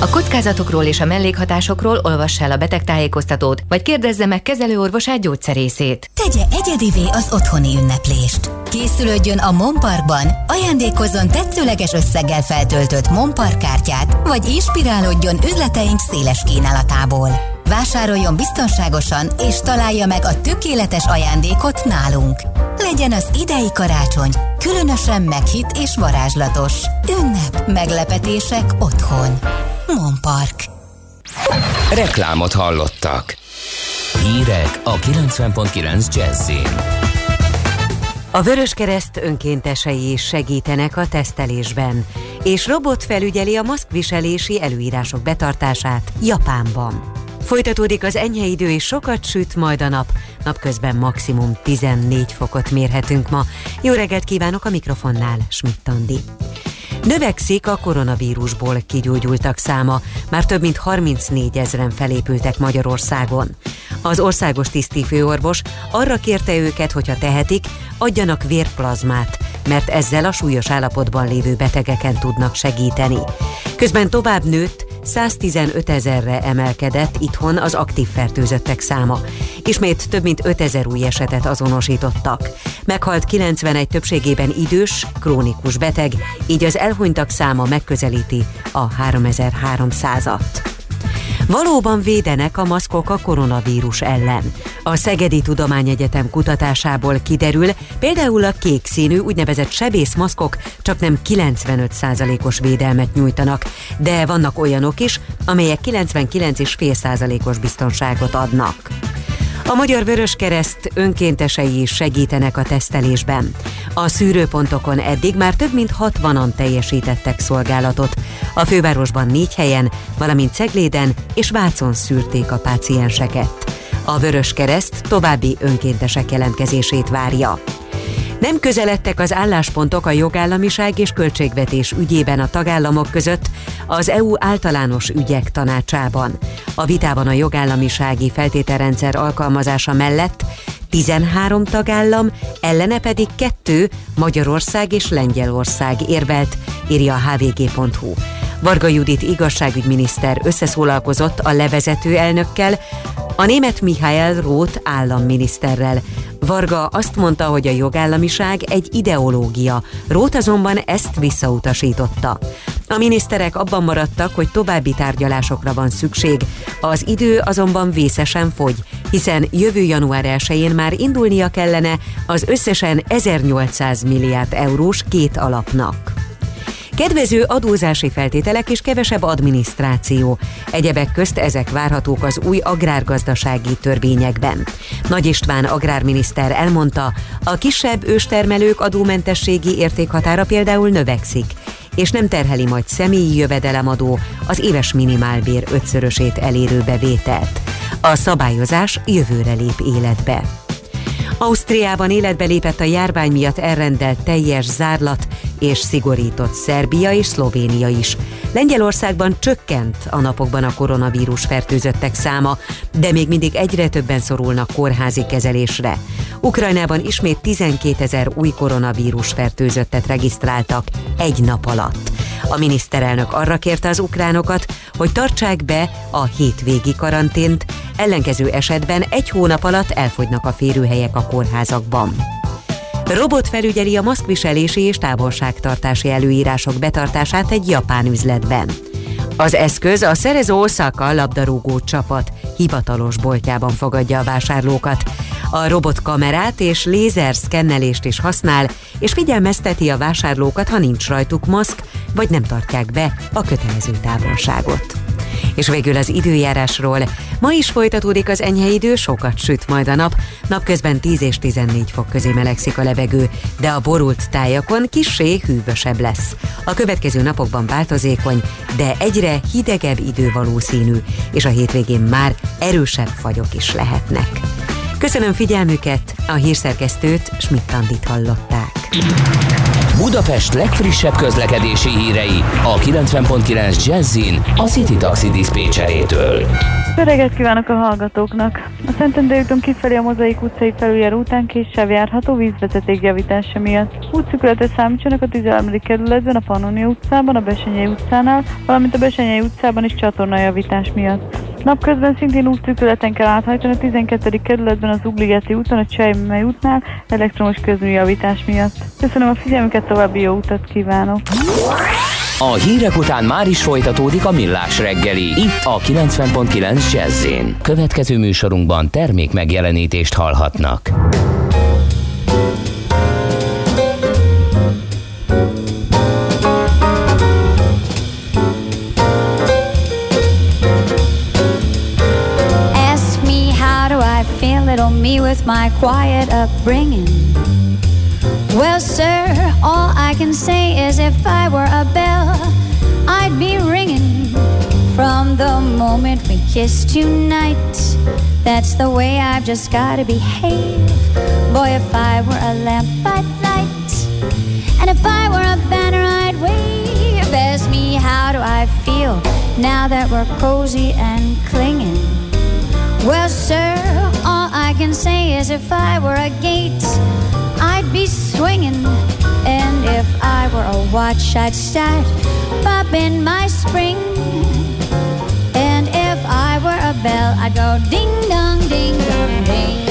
A kockázatokról és a mellékhatásokról olvassa el a betegtájékoztatót, vagy kérdezze meg kezelőorvosát gyógyszerészét. Tegye egyedivé az otthoni ünneplést. Készülődjön a Monparkban, ajándékozzon tetszőleges összeggel feltöltött Monpark kártyát, vagy inspirálódjon üzleteink széles kínálatából. Vásároljon biztonságosan, és találja meg a tökéletes ajándékot nálunk. Legyen az idei karácsony különösen meghitt és varázslatos. Ünnep, meglepetések otthon. Monpark. Reklámot hallottak. Hírek a 90.9 Jazzin. A Vöröskereszt önkéntesei is segítenek a tesztelésben, és robot felügyeli a maszkviselési előírások betartását Japánban. Folytatódik az enyhe idő, és sokat süt majd a nap. Napközben maximum 14 fokot mérhetünk ma. Jó reggelt kívánok a mikrofonnál, Schmidt Andi. Növekszik a koronavírusból kigyógyultak száma, már több mint 34 ezeren felépültek Magyarországon. Az országos tisztifőorvos arra kérte őket, hogyha tehetik, adjanak vérplazmát, mert ezzel a súlyos állapotban lévő betegeken tudnak segíteni. Közben tovább nőtt 115 ezerre emelkedett itthon az aktív fertőzöttek száma. Ismét több mint 5 ezer új esetet azonosítottak. Meghalt 91 többségében idős, krónikus beteg, így az elhunytak száma megközelíti a 3300-at. Valóban védenek a maszkok a koronavírus ellen. A Szegedi Tudományegyetem kutatásából kiderül, például a kék színű úgynevezett sebészmaszkok csak nem 95%-os védelmet nyújtanak, de vannak olyanok is, amelyek 99,5%-os biztonságot adnak. A Magyar Vörös Kereszt önkéntesei is segítenek a tesztelésben. A szűrőpontokon eddig már több mint 60-an teljesítettek szolgálatot. A fővárosban négy helyen, valamint Cegléden és Vácon szűrték a pácienseket. A Vörös Kereszt további önkéntesek jelentkezését várja. Nem közeledtek az álláspontok a jogállamiság és költségvetés ügyében a tagállamok között az EU általános ügyek tanácsában. A vitában a jogállamisági feltételrendszer alkalmazása mellett 13 tagállam, ellene pedig kettő, Magyarország és Lengyelország érvelt, írja a hvg.hu. Varga Judit igazságügyminiszter összeszólalkozott a levezető elnökkel, a német Mihály Roth államminiszterrel. Varga azt mondta, hogy a jogállamiság egy ideológia, Roth azonban ezt visszautasította. A miniszterek abban maradtak, hogy további tárgyalásokra van szükség, az idő azonban vészesen fogy, hiszen jövő január 1-én már indulnia kellene az összesen 1800 milliárd eurós két alapnak. Kedvező adózási feltételek és kevesebb adminisztráció. Egyebek közt ezek várhatók az új agrárgazdasági törvényekben. Nagy István agrárminiszter elmondta, a kisebb őstermelők adómentességi értékhatára például növekszik, és nem terheli majd személyi jövedelemadó az éves minimálbér ötszörösét elérő bevételt. A szabályozás jövőre lép életbe. Ausztriában életbe lépett a járvány miatt elrendelt teljes zárlat és szigorított Szerbia és Szlovénia is. Lengyelországban csökkent a napokban a koronavírus fertőzöttek száma, de még mindig egyre többen szorulnak kórházi kezelésre. Ukrajnában ismét 12 ezer új koronavírus fertőzöttet regisztráltak egy nap alatt. A miniszterelnök arra kérte az ukránokat, hogy tartsák be a hétvégi karantént, ellenkező esetben egy hónap alatt elfogynak a férőhelyek a kórházakban. Robot felügyeli a maszkviselési és távolságtartási előírások betartását egy japán üzletben. Az eszköz a Szerezó Osaka labdarúgó csapat hivatalos boltjában fogadja a vásárlókat. A robot kamerát és lézer szkennelést is használ, és figyelmezteti a vásárlókat, ha nincs rajtuk maszk, vagy nem tartják be a kötelező távolságot. És végül az időjárásról. Ma is folytatódik az enyhe idő, sokat süt majd a nap. Napközben 10 és 14 fok közé melegszik a levegő, de a borult tájakon kissé hűvösebb lesz. A következő napokban változékony, de egyre hidegebb idő valószínű, és a hétvégén már erősebb fagyok is lehetnek. Köszönöm figyelmüket, a hírszerkesztőt Schmidt-Tandit hallották. Budapest legfrissebb közlekedési hírei a 90.9 Jazzin a City Taxi Dispécsejétől. Öreget kívánok a hallgatóknak! A Szentendrei úton kifelé a Mozaik utcai felüljár után késsel járható vízvezeték javítása miatt. Útszükületre számítsanak a 13. kerületben, a Pannonia utcában, a Besenyei utcánál, valamint a Besenyei utcában is csatornajavítás miatt. Napközben szintén útszűkületen kell áthajtani a 12. kerületben az Ugligeti úton, a Csejmely útnál elektromos közműjavítás miatt. Köszönöm a figyelmüket, további jó utat kívánok! A hírek után már is folytatódik a millás reggeli, itt a 90.9 Jazzin. Következő műsorunkban termék megjelenítést hallhatnak. Me with my quiet upbringing. Well, sir, all I can say is if I were a bell, I'd be ringing from the moment we kissed tonight. That's the way I've just gotta behave. Boy, if I were a lamp, I'd light. And if I were a banner, I'd wave. Ask me how do I feel now that we're cozy and clinging. Well, sir, if I were a gate, I'd be swinging. And if I were a watch, I'd start popping my spring. And if I were a bell, I'd go ding dong, ding dong, ding.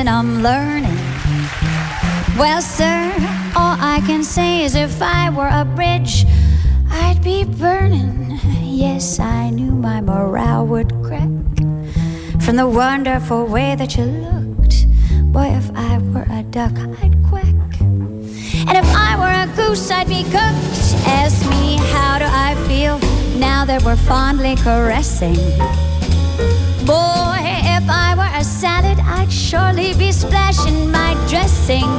Lesson I'm learning. Well, sir, all I can say is if I were a bridge, I'd be burning. Yes, I knew my morale would crack from the wonderful way that you looked. Boy, if I were a duck, I'd quack. And if I were a goose, I'd be cooked. Ask me how do I feel now that we're fondly caressing. Surely be splashing my dressing.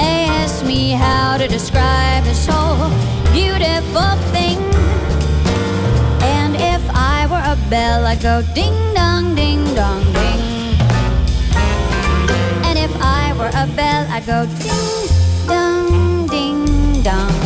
Ask me how to describe this whole beautiful thing. And if I were a bell, I'd go ding dong, ding dong, ding. And if I were a bell, I'd go ding dong, ding dong,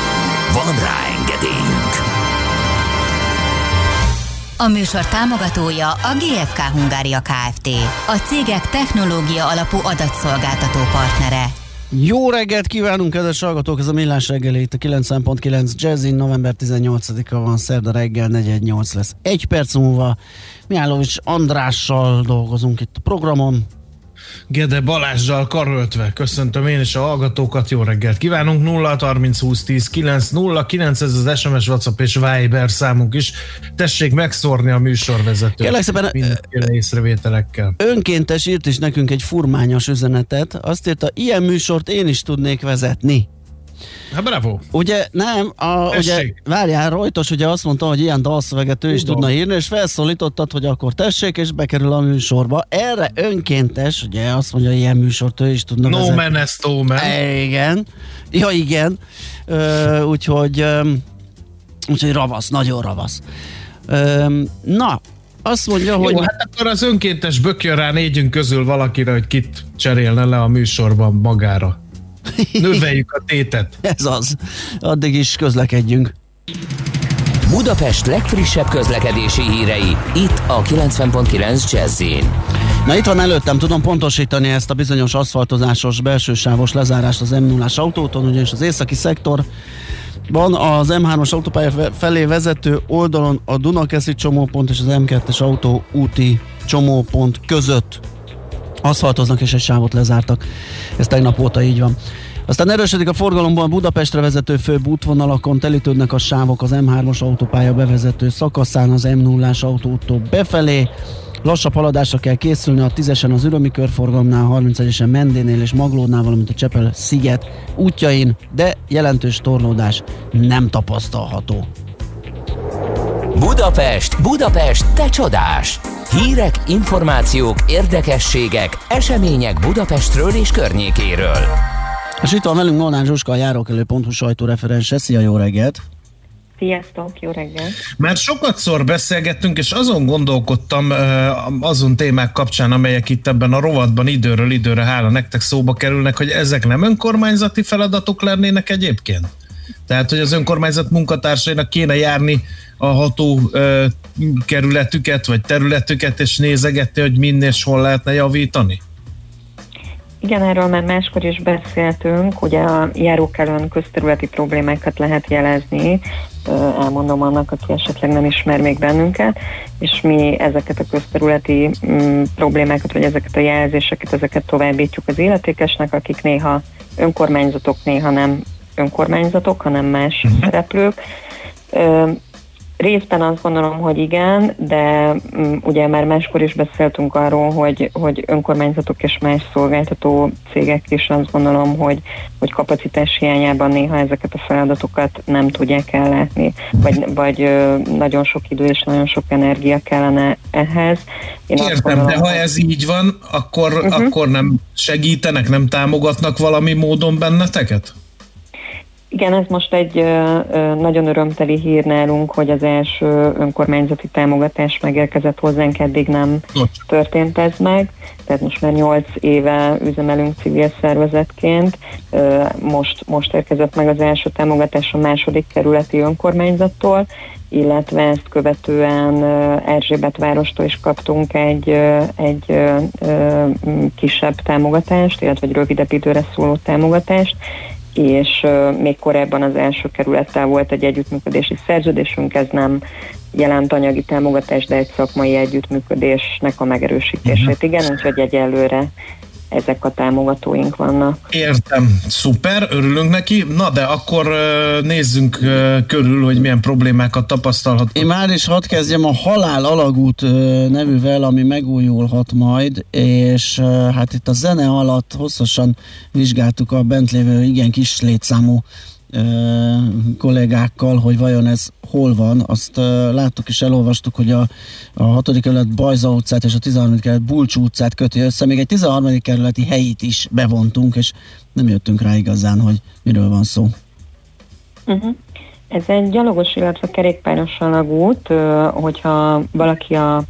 Van rá engedélyünk! A műsor támogatója a GFK Hungária Kft. A cégek technológia alapú adatszolgáltató partnere. Jó reggelt kívánunk, kedves hallgatók! Ez a Millás reggeli itt a 9.9 Jazzin, november 18-a van, szerda reggel 418 lesz. Egy perc múlva Miálovics Andrással dolgozunk itt a programon. Gede Balázsjal karöltve. Köszöntöm én is a hallgatókat, jó reggelt kívánunk. 0 30 20 10 9 0 9 ez az SMS, WhatsApp és Viber számunk is. Tessék megszórni a műsorvezetőt. Kérlek szépen, Mindenféle észrevételekkel. Önkéntes írt is nekünk egy furmányos üzenetet. Azt írta, ilyen műsort én is tudnék vezetni. Hát bravo. Ugye nem, a, ugye, várjál, Rojtos ugye azt mondta, hogy ilyen dalszöveget ő is Tudom. tudna írni, és felszólítottad, hogy akkor tessék, és bekerül a műsorba. Erre önkéntes, ugye azt mondja, ilyen műsort ő is tudna No vezetni. man is no man. E, Igen. Ja, igen. Ö, úgyhogy, ö, úgyhogy ravasz, nagyon ravasz. Ö, na, azt mondja, hogy... Jó, hát akkor az önkéntes bökjön rá négyünk közül valakire, hogy kit cserélne le a műsorban magára. Növeljük a tétet. Ez az. Addig is közlekedjünk. Budapest legfrissebb közlekedési hírei, itt a 90.9 jazz Na itt van előttem, tudom pontosítani ezt a bizonyos aszfaltozásos belsősávos lezárást az m 0 autóton, ugyanis az északi szektor van az M3-as autópálya fe- felé vezető oldalon a Dunakeszi csomópont és az M2-es autó úti csomópont között aszfaltoznak és egy sávot lezártak. Ez tegnap óta így van. Aztán erősödik a forgalomban Budapestre vezető főbb útvonalakon, telítődnek a sávok az M3-as autópálya bevezető szakaszán, az M0-ás autótól befelé. Lassabb haladásra kell készülni a 10-esen az Ürömi körforgalomnál, 31-esen Mendénél és Maglódnál, valamint a Csepel sziget útjain, de jelentős torlódás nem tapasztalható. Budapest, Budapest, te csodás! Hírek, információk, érdekességek, események Budapestről és környékéről. És itt van velünk Molnár Zsuska, a járókelő.hu sajtóreferense. Szia, jó reggelt! Sziasztok, jó reggel! Mert sokat szor beszélgettünk, és azon gondolkodtam azon témák kapcsán, amelyek itt ebben a rovatban időről időre, hála nektek szóba kerülnek, hogy ezek nem önkormányzati feladatok lennének egyébként? Tehát, hogy az önkormányzat munkatársainak kéne járni a ható ö, kerületüket, vagy területüket, és nézegetni, hogy min és hol lehetne javítani? Igen, erről már máskor is beszéltünk, ugye a járókelőn közterületi problémákat lehet jelezni, elmondom annak, aki esetleg nem ismer még bennünket, és mi ezeket a közterületi mm, problémákat, vagy ezeket a jelzéseket, ezeket továbbítjuk az illetékesnek, akik néha önkormányzatok, néha nem önkormányzatok, hanem más szereplők. Ö, Részben azt gondolom, hogy igen, de mm, ugye már máskor is beszéltünk arról, hogy, hogy önkormányzatok és más szolgáltató cégek is azt gondolom, hogy, hogy kapacitás hiányában néha ezeket a feladatokat nem tudják ellátni, vagy, vagy ö, nagyon sok idő és nagyon sok energia kellene ehhez. Én Értem, gondolom, de ha hogy- ez így van, akkor, Mhm. uh-huh. akkor nem segítenek, nem támogatnak valami módon benneteket? Igen, ez most egy nagyon örömteli hír nálunk, hogy az első önkormányzati támogatás megérkezett hozzánk, eddig nem történt ez meg. Tehát most már 8 éve üzemelünk civil szervezetként. Most, most érkezett meg az első támogatás a második kerületi önkormányzattól, illetve ezt követően Erzsébet várostól is kaptunk egy, egy kisebb támogatást, illetve egy rövidebb időre szóló támogatást, és még korábban az első kerülettel volt egy együttműködési szerződésünk, ez nem jelent anyagi támogatást, de egy szakmai együttműködésnek a megerősítését. Igen, úgyhogy egyelőre ezek a támogatóink vannak. Értem, szuper, örülünk neki. Na de akkor nézzünk körül, hogy milyen problémákat tapasztalhat. Én már is hadd kezdjem a Halál Alagút nevűvel, ami megújulhat majd, és hát itt a zene alatt hosszasan vizsgáltuk a bent lévő igen kis létszámú kollégákkal, hogy vajon ez hol van. Azt láttuk és elolvastuk, hogy a, a 6. kerület Bajza utcát és a 13. kerület Bulcsú utcát köti össze. Még egy 13. kerületi helyit is bevontunk, és nem jöttünk rá igazán, hogy miről van szó. Uh-huh. Ez egy gyalogos, illetve kerékpáros alagút, hogyha valaki a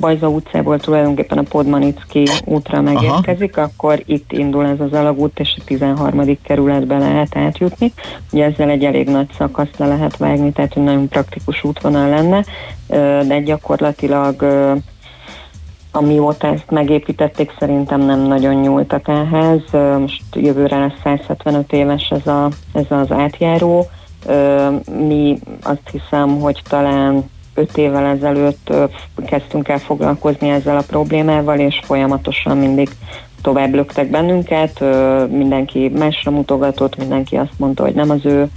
Bajza utcából tulajdonképpen a Podmanicki útra megérkezik, Aha. akkor itt indul ez az alagút, és a 13. kerületbe lehet átjutni. Ugye ezzel egy elég nagy szakaszt le lehet vágni, tehát hogy nagyon praktikus útvonal lenne, de gyakorlatilag amióta ezt megépítették, szerintem nem nagyon nyúltak ehhez. Most jövőre lesz 175 éves ez, a, ez az átjáró. Mi azt hiszem, hogy talán 5 évvel ezelőtt kezdtünk el foglalkozni ezzel a problémával, és folyamatosan mindig tovább löktek bennünket, mindenki másra mutogatott, mindenki azt mondta, hogy nem az ő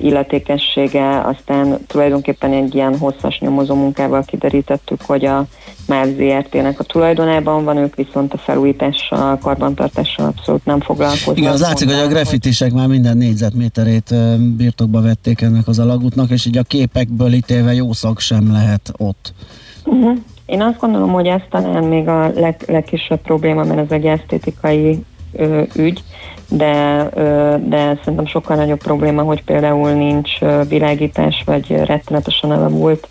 illetékessége, aztán tulajdonképpen egy ilyen hosszas nyomozó munkával kiderítettük, hogy a MÁV ZRT-nek a tulajdonában van, ők viszont a felújítással, karbantartással abszolút nem foglalkoznak. Igen, az látszik, hogy a grafitisek már minden négyzetméterét birtokba vették ennek az alagútnak, és így a képekből ítélve jó szak sem lehet ott. Uh-huh. Én azt gondolom, hogy ez talán még a leg, legkisebb probléma, mert ez egy esztétikai ö, ügy, de, ö, de szerintem sokkal nagyobb probléma, hogy például nincs világítás, vagy rettenetesen elavult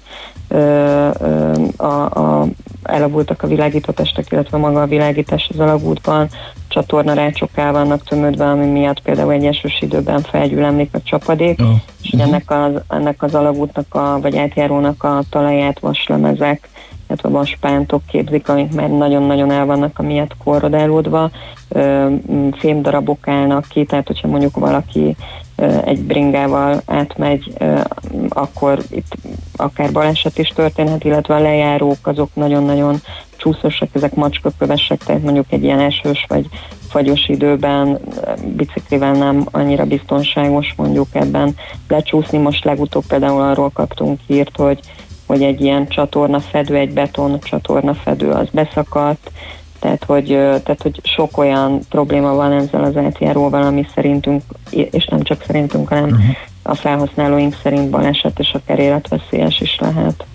ö, ö, a, a, elavultak a világítótestek, illetve maga a világítás az alagútban, csatornarácsok el vannak tömödve, ami miatt például egy esős időben felgyülemlik a csapadék, Oh. és ugye ennek az, ennek az alagútnak, a, vagy átjárónak a talaját vaslemezek, illetve vaspántok képzik, amik már nagyon-nagyon el vannak amiatt korrodálódva, fémdarabok állnak ki, tehát hogyha mondjuk valaki egy bringával átmegy, akkor itt akár baleset is történhet, illetve a lejárók azok nagyon-nagyon csúszosak, ezek macskakövesek, tehát mondjuk egy ilyen esős vagy fagyos időben biciklivel nem annyira biztonságos mondjuk ebben lecsúszni. Most legutóbb például arról kaptunk hírt, hogy hogy egy ilyen csatornafedő, egy beton csatornafedő az beszakadt, tehát hogy, tehát, hogy sok olyan probléma van ezzel az átjáróval, ami szerintünk, és nem csak szerintünk, hanem uh-huh. a felhasználóink szerint baleset és akár életveszélyes is lehet.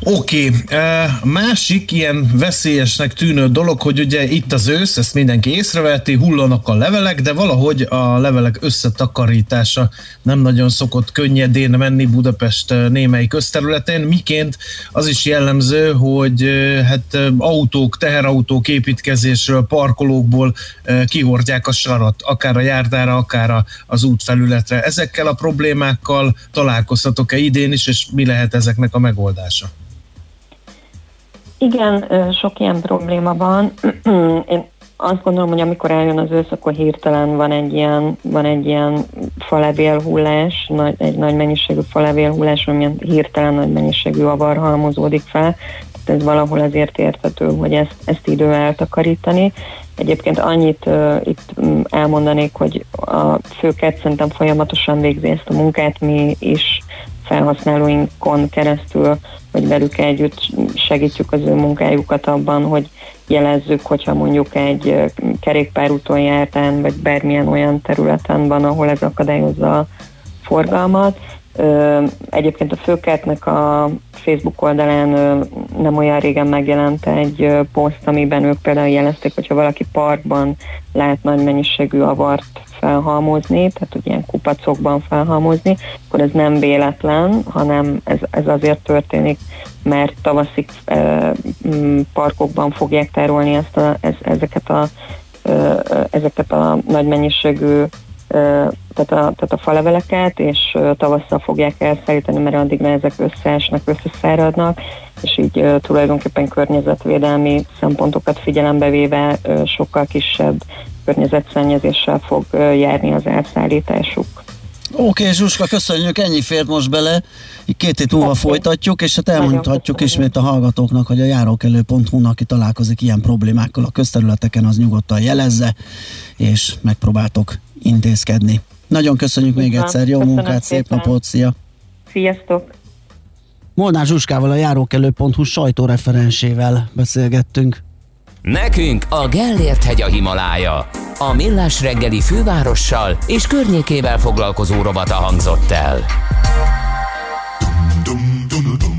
Oké, okay. másik ilyen veszélyesnek tűnő dolog, hogy ugye itt az ősz, ezt mindenki észreveti, hullanak a levelek, de valahogy a levelek összetakarítása nem nagyon szokott könnyedén menni Budapest némely közterületén, miként az is jellemző, hogy eh, hát eh, autók, teherautók építkezésről, parkolókból eh, kihordják a sarat, akár a járdára, akár az útfelületre. Ezekkel a problémákkal találkoztatok-e idén is, és mi lehet ezeknek a megoldása? Igen, ö, sok ilyen probléma van. Én azt gondolom, hogy amikor eljön az ősz, akkor hirtelen van egy ilyen, van egy ilyen falevélhullás, nagy, egy nagy mennyiségű falevélhullás, amilyen hirtelen nagy mennyiségű avar halmozódik fel. Tehát ez valahol azért érthető, hogy ezt, ezt idő eltakarítani. Egyébként annyit uh, itt mm, elmondanék, hogy a főket szerintem folyamatosan végzi ezt a munkát, mi is felhasználóinkon keresztül, vagy velük együtt segítjük az ő munkájukat abban, hogy jelezzük, hogyha mondjuk egy kerékpárúton jártán, vagy bármilyen olyan területen van, ahol ez akadályozza a forgalmat. Egyébként a Főkertnek a Facebook oldalán nem olyan régen megjelent egy poszt, amiben ők például jelezték, hogyha valaki parkban lát nagy mennyiségű avart felhalmozni, tehát hogy ilyen kupacokban felhalmozni, akkor ez nem véletlen, hanem ez, ez azért történik, mert tavaszig e, parkokban fogják tárolni ezt a, ez, ezeket, a, e, ezeket a nagy mennyiségű tehát a, tehát a faleveleket, és tavasszal fogják elszállítani, mert addigra ezek összeesnek, összeszáradnak, és így tulajdonképpen környezetvédelmi szempontokat figyelembe véve sokkal kisebb környezetszennyezéssel fog járni az elszállításuk. Oké, okay, Zsuska, köszönjük, ennyi fért most bele. Így Két hét múlva folytatjuk, és hát elmondhatjuk ismét a hallgatóknak, hogy a járókelő.hu, aki találkozik ilyen problémákkal a közterületeken, az nyugodtan jelezze, és megpróbáltok intézkedni. Nagyon köszönjük még van. egyszer, jó Köszönöm munkát, szép szépen. napot, szia! Sziasztok! Molnár Zsuskával a járókelő.hu sajtóreferensével beszélgettünk. Nekünk a Gellért hegy a Himalája. A Millás reggeli fővárossal és környékével foglalkozó robata hangzott el. Fényben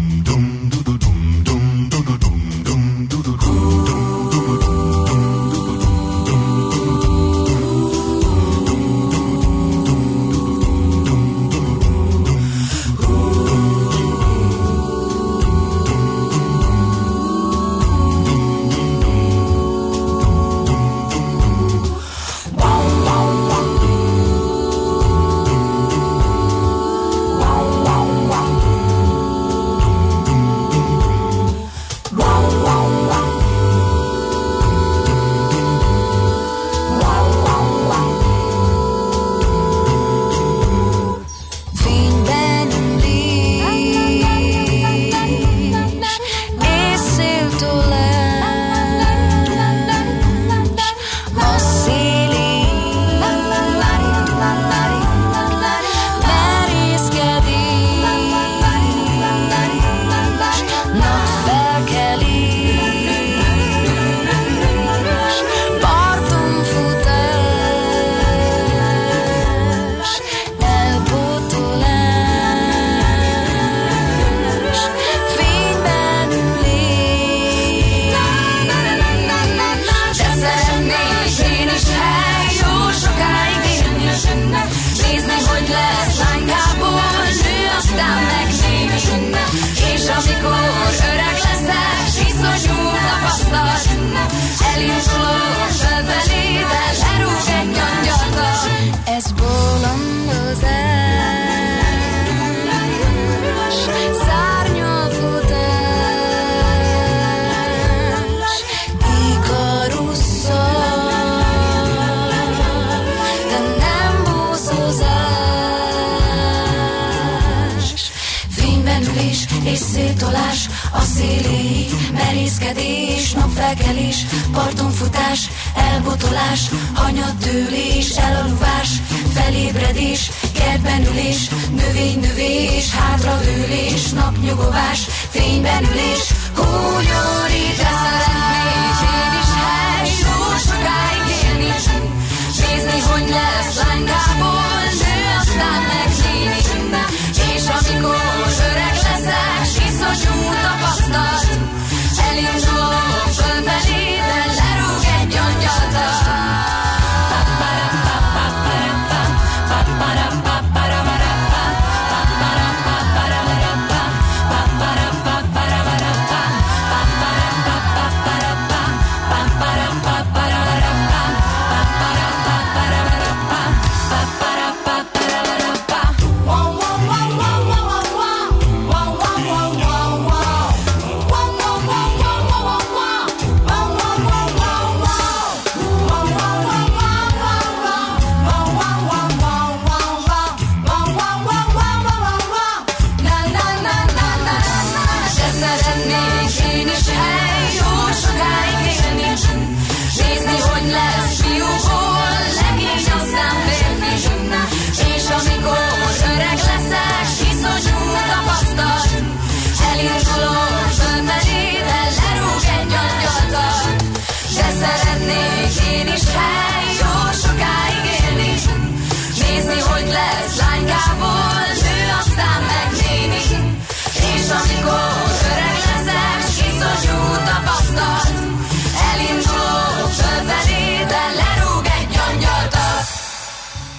elbotolás, hanyattőlés, elaluvás, felébredés, kertben ülés, növény-növés, hátradőlés, napnyugovás, fényben ülés,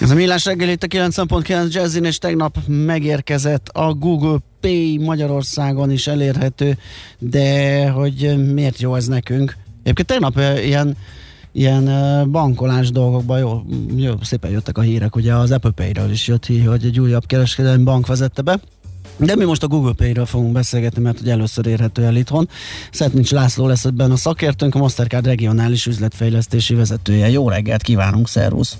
Ez a Millás reggel itt a 90.9 Jazzin, és tegnap megérkezett a Google Pay Magyarországon is elérhető, de hogy miért jó ez nekünk? Egyébként tegnap eh, ilyen ilyen eh, bankolás dolgokban jó, jó, szépen jöttek a hírek, ugye az Apple Pay-ről is jött hír, hogy egy újabb kereskedelmi bank vezette be, de mi most a Google Pay-ről fogunk beszélgetni, mert ugye először érhető el itthon. Szetnics László lesz ebben a szakértőnk, a Mastercard regionális üzletfejlesztési vezetője. Jó reggelt kívánunk, szervusz!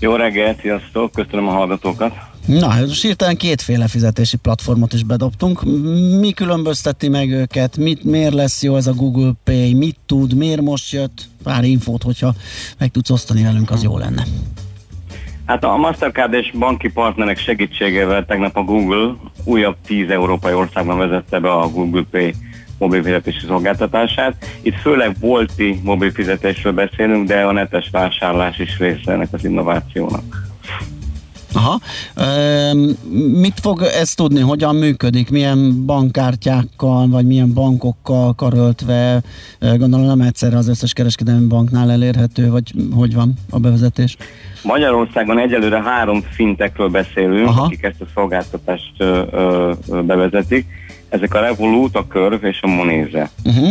Jó reggelt, sziasztok, köszönöm a hallgatókat. Na, most hirtelen kétféle fizetési platformot is bedobtunk. Mi különbözteti meg őket? Mit, miért lesz jó ez a Google Pay? Mit tud? Miért most jött? Pár infót, hogyha meg tudsz osztani velünk, az jó lenne. Hát a Mastercard és banki partnerek segítségével tegnap a Google újabb 10 európai országban vezette be a Google Pay mobil fizetési szolgáltatását. Itt főleg bolti mobil fizetésről beszélünk, de a netes vásárlás is része ennek az innovációnak. Aha. Mit fog ez tudni, hogyan működik, milyen bankkártyákkal, vagy milyen bankokkal karöltve, gondolom nem egyszerre az összes kereskedelmi banknál elérhető, vagy hogy van a bevezetés? Magyarországon egyelőre három fintekről beszélünk, Aha. akik ezt a szolgáltatást ö, ö, ö, bevezetik. Ezek a Revolut, a Curve és a Monéze. Uh-huh.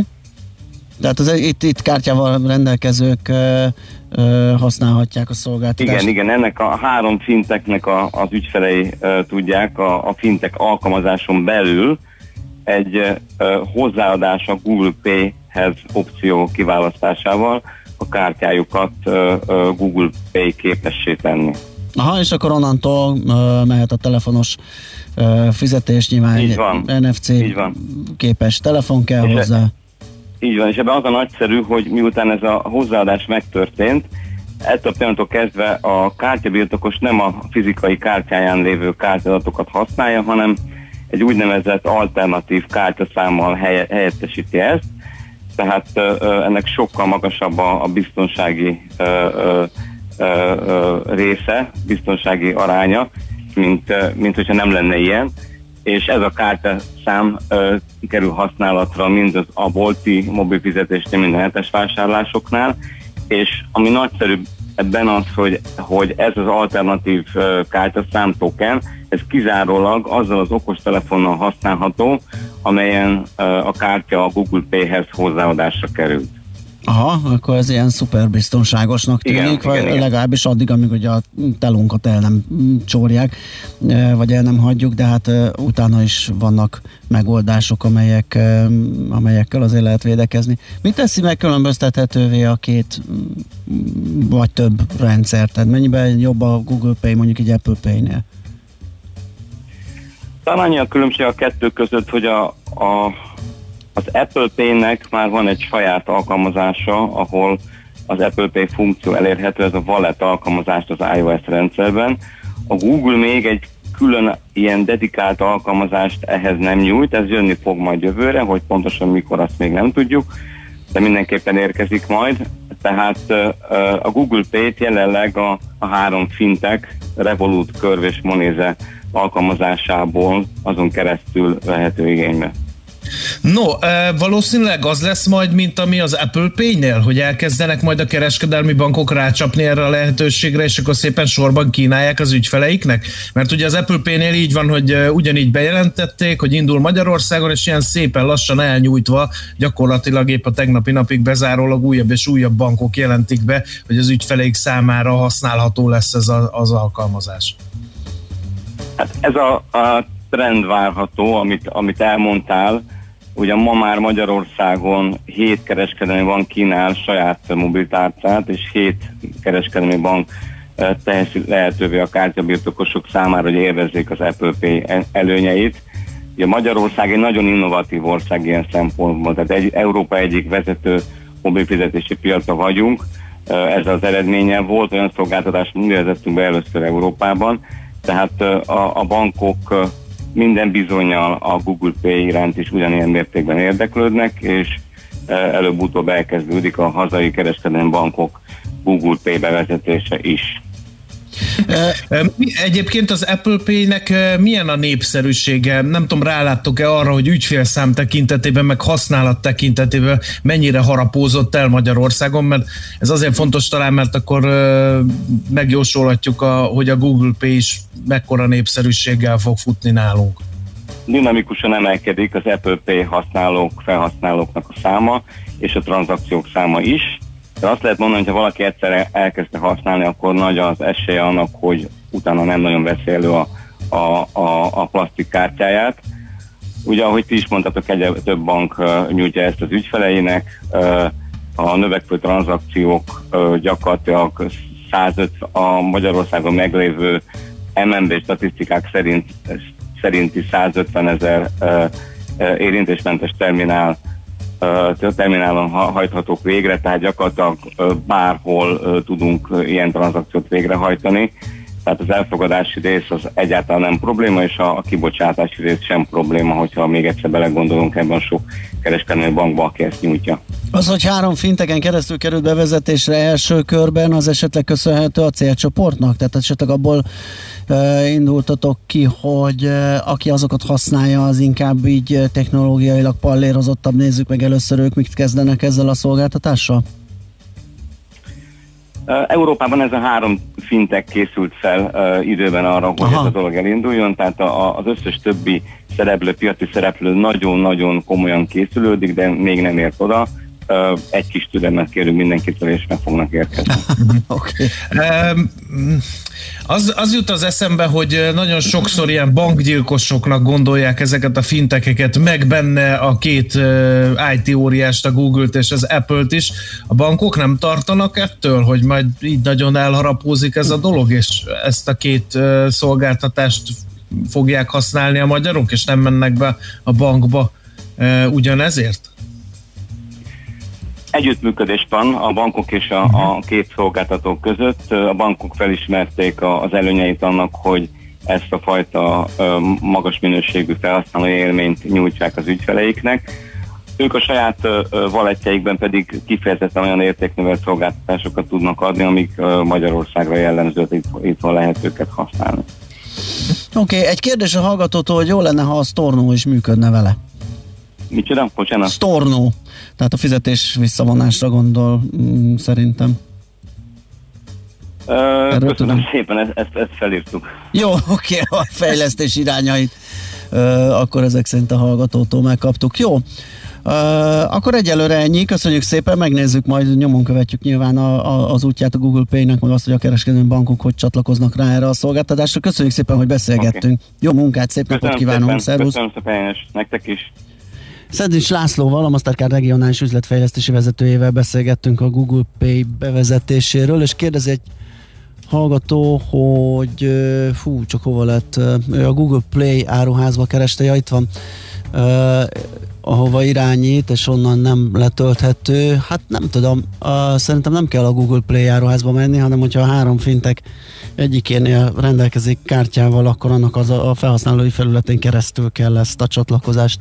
Tehát az, itt, itt kártyával rendelkezők ö, ö, használhatják a szolgáltatást. Igen, igen, ennek a három finteknek a, az ügyfelei ö, tudják a, a fintek alkalmazáson belül egy ö, hozzáadás a Google Pay-hez opció kiválasztásával a kártyájukat ö, ö, Google Pay képessé tenni. Aha, és akkor onnantól ö, mehet a telefonos ö, fizetés, nyilván Így van. NFC Így van. képes telefon kell És e- hozzá. Így van, és ebben az a nagyszerű, hogy miután ez a hozzáadás megtörtént, ettől a pillanattól kezdve a kártyabirtokos nem a fizikai kártyáján lévő kártyadatokat használja, hanem egy úgynevezett alternatív kártyaszámmal helye, helyettesíti ezt, tehát ennek sokkal magasabb a, a biztonsági része, biztonsági aránya, mint, mint hogyha nem lenne ilyen, és ez a kártyaszám kerül használatra mind az a bolti mobil fizetésnél, mind a hetes vásárlásoknál, és ami nagyszerűbb ebben az, hogy, hogy ez az alternatív kártyaszám token, ez kizárólag azzal az okostelefonnal használható, amelyen a kártya a Google Pay-hez hozzáadásra került. Aha, akkor ez ilyen szuper biztonságosnak tűnik, Igen, vagy igen, igen. legalábbis addig, amíg ugye a telunkat el nem csórják, vagy el nem hagyjuk, de hát utána is vannak megoldások, amelyek, amelyekkel azért lehet védekezni. Mi teszi megkülönböztethetővé a két mm, vagy több rendszert? Tehát mennyiben jobb a Google Pay mondjuk egy Apple Pay-nél? Talán annyi a különbség a kettő között, hogy a, a, az Apple Pay-nek már van egy saját alkalmazása, ahol az Apple Pay funkció elérhető, ez a Wallet alkalmazást az iOS rendszerben. A Google még egy külön ilyen dedikált alkalmazást ehhez nem nyújt, ez jönni fog majd jövőre, hogy pontosan mikor azt még nem tudjuk, de mindenképpen érkezik majd. Tehát a Google Pay-t jelenleg a, a három fintek, Revolut, Curve és Monéze alkalmazásából azon keresztül vehető igénybe. No, e, valószínűleg az lesz majd, mint ami az Apple Pay-nél, hogy elkezdenek majd a kereskedelmi bankok rácsapni erre a lehetőségre, és akkor szépen sorban kínálják az ügyfeleiknek? Mert ugye az Apple Pay-nél így van, hogy e, ugyanígy bejelentették, hogy indul Magyarországon, és ilyen szépen lassan elnyújtva, gyakorlatilag épp a tegnapi napig bezárólag újabb és újabb bankok jelentik be, hogy az ügyfeleik számára használható lesz ez a, az alkalmazás. Hát ez a, a trend várható, amit, amit elmondtál. Ugye ma már Magyarországon 7 kereskedelmi bank kínál saját mobiltárcát, és 7 kereskedelmi bank eh, teszi lehetővé a kártyabirtokosok számára, hogy élvezzék az Apple Pay el- előnyeit. Ugye Magyarország egy nagyon innovatív ország ilyen szempontból, tehát egy, Európa egyik vezető mobilfizetési piaca vagyunk. Ez az eredménye volt olyan szolgáltatást, mi vezettünk be először Európában, tehát eh, a, a bankok minden bizonyal a Google Pay iránt is ugyanilyen mértékben érdeklődnek, és eh, előbb-utóbb elkezdődik a hazai kereskedelmi bankok Google Pay bevezetése is. Egyébként az Apple Pay-nek milyen a népszerűsége? Nem tudom, ráláttok-e arra, hogy ügyfélszám tekintetében, meg használat tekintetében mennyire harapózott el Magyarországon, mert ez azért fontos talán, mert akkor megjósolhatjuk, a, hogy a Google Pay is mekkora népszerűséggel fog futni nálunk. Dinamikusan emelkedik az Apple Pay használók, felhasználóknak a száma, és a tranzakciók száma is. De azt lehet mondani, hogy ha valaki egyszer elkezdte használni, akkor nagy az esélye annak, hogy utána nem nagyon veszi elő a, a, a, a plastik kártyáját. Ugye, ahogy ti is mondtatok, egyre több bank nyújtja ezt az ügyfeleinek. A növekvő tranzakciók uh, gyakorlatilag 105 a Magyarországon meglévő MNB statisztikák szerint szerinti 150 ezer érintésmentes terminál terminálon ha- hajthatók végre, tehát gyakorlatilag bárhol tudunk ilyen tranzakciót végrehajtani. tehát az elfogadási rész az egyáltalán nem probléma, és a, a kibocsátási rész sem probléma, hogyha még egyszer belegondolunk ebben sok kereskedelmi bankba, aki ezt nyújtja. Az, hogy három finteken keresztül került bevezetésre első körben, az esetleg köszönhető a célcsoportnak? Tehát esetleg abból indultatok ki, hogy aki azokat használja, az inkább így technológiailag pallérozottabb. Nézzük meg először ők, mit kezdenek ezzel a szolgáltatással? Európában ez a három fintek készült fel uh, időben arra, hogy Aha. ez a dolog elinduljon, tehát a, a, az összes többi szereplő, piaci szereplő nagyon-nagyon komolyan készülődik, de még nem ért oda. Uh, egy kis türelmet kérünk mindenkitől, és meg fognak érkezni. okay. um, az, az jut az eszembe, hogy nagyon sokszor ilyen bankgyilkosoknak gondolják ezeket a fintekeket, meg benne a két IT óriást, a Google-t és az Apple-t is. A bankok nem tartanak ettől, hogy majd így nagyon elharapózik ez a dolog, és ezt a két szolgáltatást fogják használni a magyarok, és nem mennek be a bankba ugyanezért? Együttműködés van a bankok és a, a két szolgáltató között. A bankok felismerték az előnyeit annak, hogy ezt a fajta magas minőségű felhasználói élményt nyújtsák az ügyfeleiknek. Ők a saját valetjeikben pedig kifejezetten olyan értéknövelt szolgáltatásokat tudnak adni, amik Magyarországra jellemző, itt, itthon lehet őket használni. Oké, okay, egy kérdés a hallgatótól, hogy jó lenne, ha a Storno is működne vele. Micsoda? Bocsánat. Storno. Tehát a fizetés visszavonásra gondol mm, szerintem. Uh, köszönöm tudom. szépen, ezt, ezt, ezt felírtuk. Jó, oké, okay, a fejlesztés irányait akkor ezek szerint a hallgatótól megkaptuk. Jó, Uh, akkor egyelőre ennyi, köszönjük szépen, megnézzük, majd nyomon követjük nyilván a, a, az útját a Google Pay-nek, meg azt, hogy a kereskedő bankok hogy csatlakoznak rá erre a szolgáltatásra. Köszönjük szépen, hogy beszélgettünk. Okay. Jó munkát, szép Köszönöm napot kívánunk, szervusz! Köszönöm szépen, nektek is! Szedrics Lászlóval, a Mastercard regionális üzletfejlesztési vezetőjével beszélgettünk a Google Pay bevezetéséről, és kérdezi egy hallgató, hogy fú, csak hova lett, ő a Google Play áruházba kereste, ja itt van, uh, ahova irányít, és onnan nem letölthető. Hát nem tudom, uh, szerintem nem kell a Google Play áruházba menni, hanem hogyha a három fintek egyikénél rendelkezik kártyával, akkor annak az a felhasználói felületén keresztül kell ezt a csatlakozást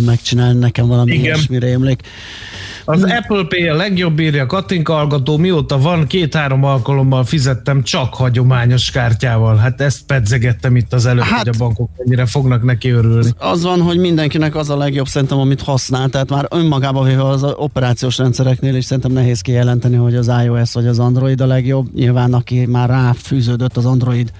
megcsinálni, nekem valami Igen. ilyesmire emlék. Az hmm. Apple Pay a legjobb írja hallgató, mióta van, két-három alkalommal fizettem csak hagyományos kártyával. Hát ezt pedzegettem itt az előtt, hát, hogy a bankok mennyire fognak neki örülni. Az van, hogy mindenkinek az a legjobb szerintem, amit használ, tehát már önmagában véve az operációs rendszereknél is szerintem nehéz kijelenteni, hogy az iOS vagy az Android a legjobb. Nyilván aki már ráfűződött az Android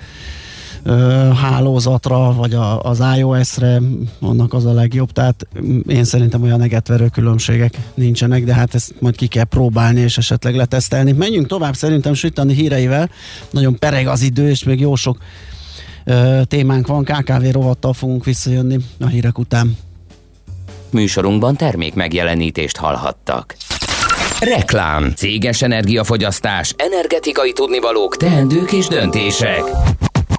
hálózatra, vagy a, az iOS-re, annak az a legjobb, tehát én szerintem olyan egetverő különbségek nincsenek, de hát ezt majd ki kell próbálni, és esetleg letesztelni. Menjünk tovább szerintem Sütani híreivel, nagyon pereg az idő, és még jó sok ö, témánk van, KKV rovattal fogunk visszajönni a hírek után. Műsorunkban termék megjelenítést hallhattak. Reklám, céges energiafogyasztás, energetikai tudnivalók, teendők és döntések.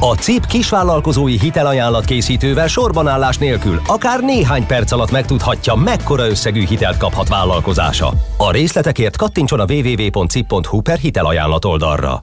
A CIP kisvállalkozói hitelajánlat készítővel sorbanállás nélkül akár néhány perc alatt megtudhatja, mekkora összegű hitelt kaphat vállalkozása. A részletekért kattintson a www.cip.hu per hitelajánlat oldalra.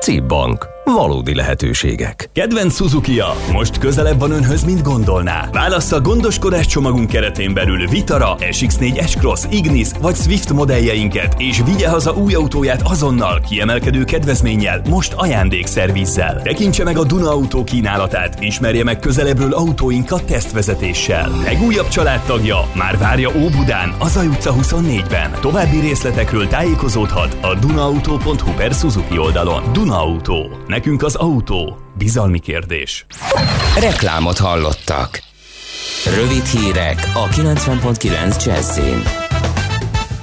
CIP Bank. Valódi lehetőségek. Kedvenc suzuki most közelebb van önhöz, mint gondolná. Válassza gondoskodás csomagunk keretén belül Vitara, SX4 S-Cross, Ignis vagy Swift modelljeinket, és vigye haza új autóját azonnal, kiemelkedő kedvezménnyel, most ajándékszervizzel. Tekintse meg a Duna Autó kínálatát, ismerje meg közelebbről autóinkat tesztvezetéssel. Legújabb családtagja már várja Óbudán, az utca 24-ben. További részletekről tájékozódhat a dunaauto.hu per Suzuki oldalon. Duna Auto. Nekünk az autó. Bizalmi kérdés. Reklámot hallottak. Rövid hírek a 90.9 Jazzin.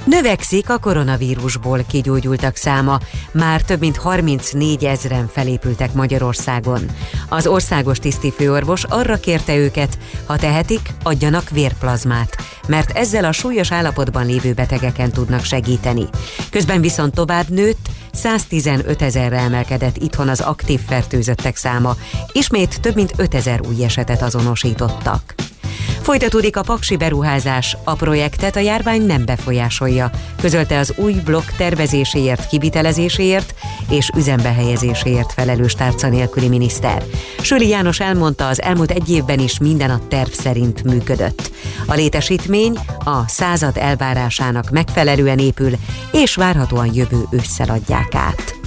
Növekszik a koronavírusból kigyógyultak száma, már több mint 34 ezren felépültek Magyarországon. Az országos tisztifőorvos arra kérte őket, ha tehetik, adjanak vérplazmát, mert ezzel a súlyos állapotban lévő betegeken tudnak segíteni. Közben viszont tovább nőtt, 115 ezerre emelkedett itthon az aktív fertőzöttek száma, ismét több mint 5000 új esetet azonosítottak. Folytatódik a paksi beruházás, a projektet a járvány nem befolyásolja, közölte az új blokk tervezéséért, kivitelezéséért és üzembe helyezéséért felelős tárca nélküli miniszter. Söli János elmondta, az elmúlt egy évben is minden a terv szerint működött. A létesítmény a század elvárásának megfelelően épül, és várhatóan jövő ősszel adják át.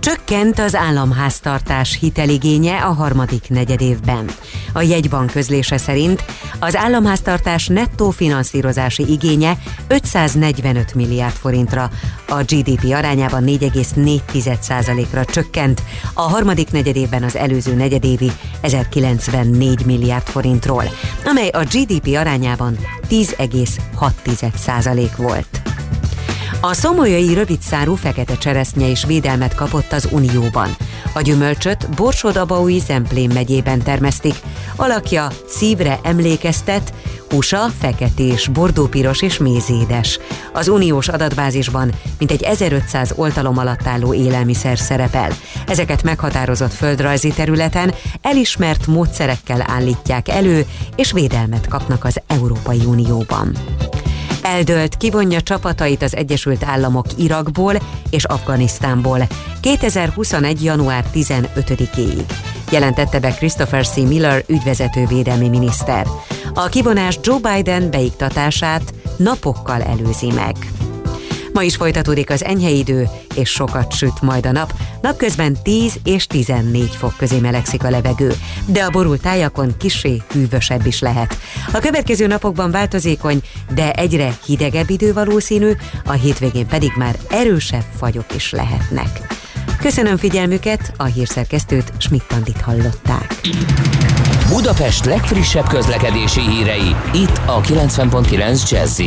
Csökkent az államháztartás hiteligénye a harmadik negyedévben. A jegybank közlése szerint az államháztartás nettó finanszírozási igénye 545 milliárd forintra, a GDP arányában 4,4%-ra csökkent, a harmadik negyedévben az előző negyedévi 1094 milliárd forintról, amely a GDP arányában 10,6% volt. A szomolyai rövidszárú fekete cseresznye is védelmet kapott az Unióban. A gyümölcsöt Borsod-Abaúj Zemplén megyében termesztik. Alakja szívre emlékeztet, húsa feketés, bordópiros és mézédes. Az uniós adatbázisban mintegy 1500 oltalom alatt álló élelmiszer szerepel. Ezeket meghatározott földrajzi területen elismert módszerekkel állítják elő, és védelmet kapnak az Európai Unióban. Eldölt, kivonja csapatait az Egyesült Államok Irakból és Afganisztánból 2021. január 15-éig. Jelentette be Christopher C. Miller ügyvezető védelmi miniszter. A kivonás Joe Biden beiktatását napokkal előzi meg. Ma is folytatódik az enyhe idő, és sokat süt majd a nap. Napközben 10 és 14 fok közé melegszik a levegő, de a borult tájakon kisé hűvösebb is lehet. A következő napokban változékony, de egyre hidegebb idő valószínű, a hétvégén pedig már erősebb fagyok is lehetnek. Köszönöm figyelmüket, a hírszerkesztőt Schmidt-Tandit hallották. Budapest legfrissebb közlekedési hírei, itt a 90.9 jazz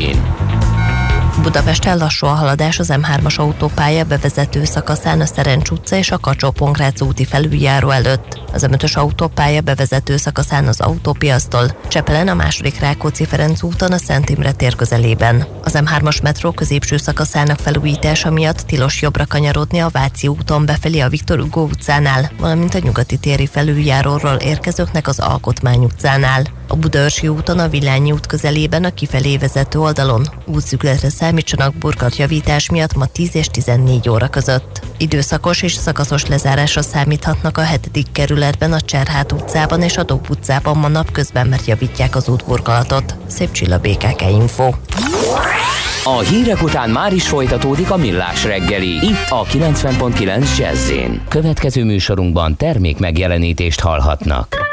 Budapesten lassú a haladás az M3-as autópálya bevezető szakaszán a Szerencs utca és a kacsó úti felüljáró előtt. Az M5-ös autópálya bevezető szakaszán az autópiasztól, Csepelen a második Rákóczi-Ferenc úton a Szent Imre tér közelében. Az M3-as metró középső szakaszának felújítása miatt tilos jobbra kanyarodni a Váci úton befelé a Viktor Hugo utcánál, valamint a nyugati téri felüljáróról érkezőknek az Alkotmány utcánál. A Budaörsi úton a Villányi út közelében a kifelé vezető oldalon útszükletre számítsanak burkolatjavítás miatt ma 10 és 14 óra között. Időszakos és szakaszos lezárásra számíthatnak a hetedik kerületben, a Cserhát utcában és a Dob utcában ma napközben, mert javítják az útburkolatot. Szép csilla BKK Info. A hírek után már is folytatódik a millás reggeli, itt a 90.9 jazz Következő műsorunkban termék megjelenítést hallhatnak.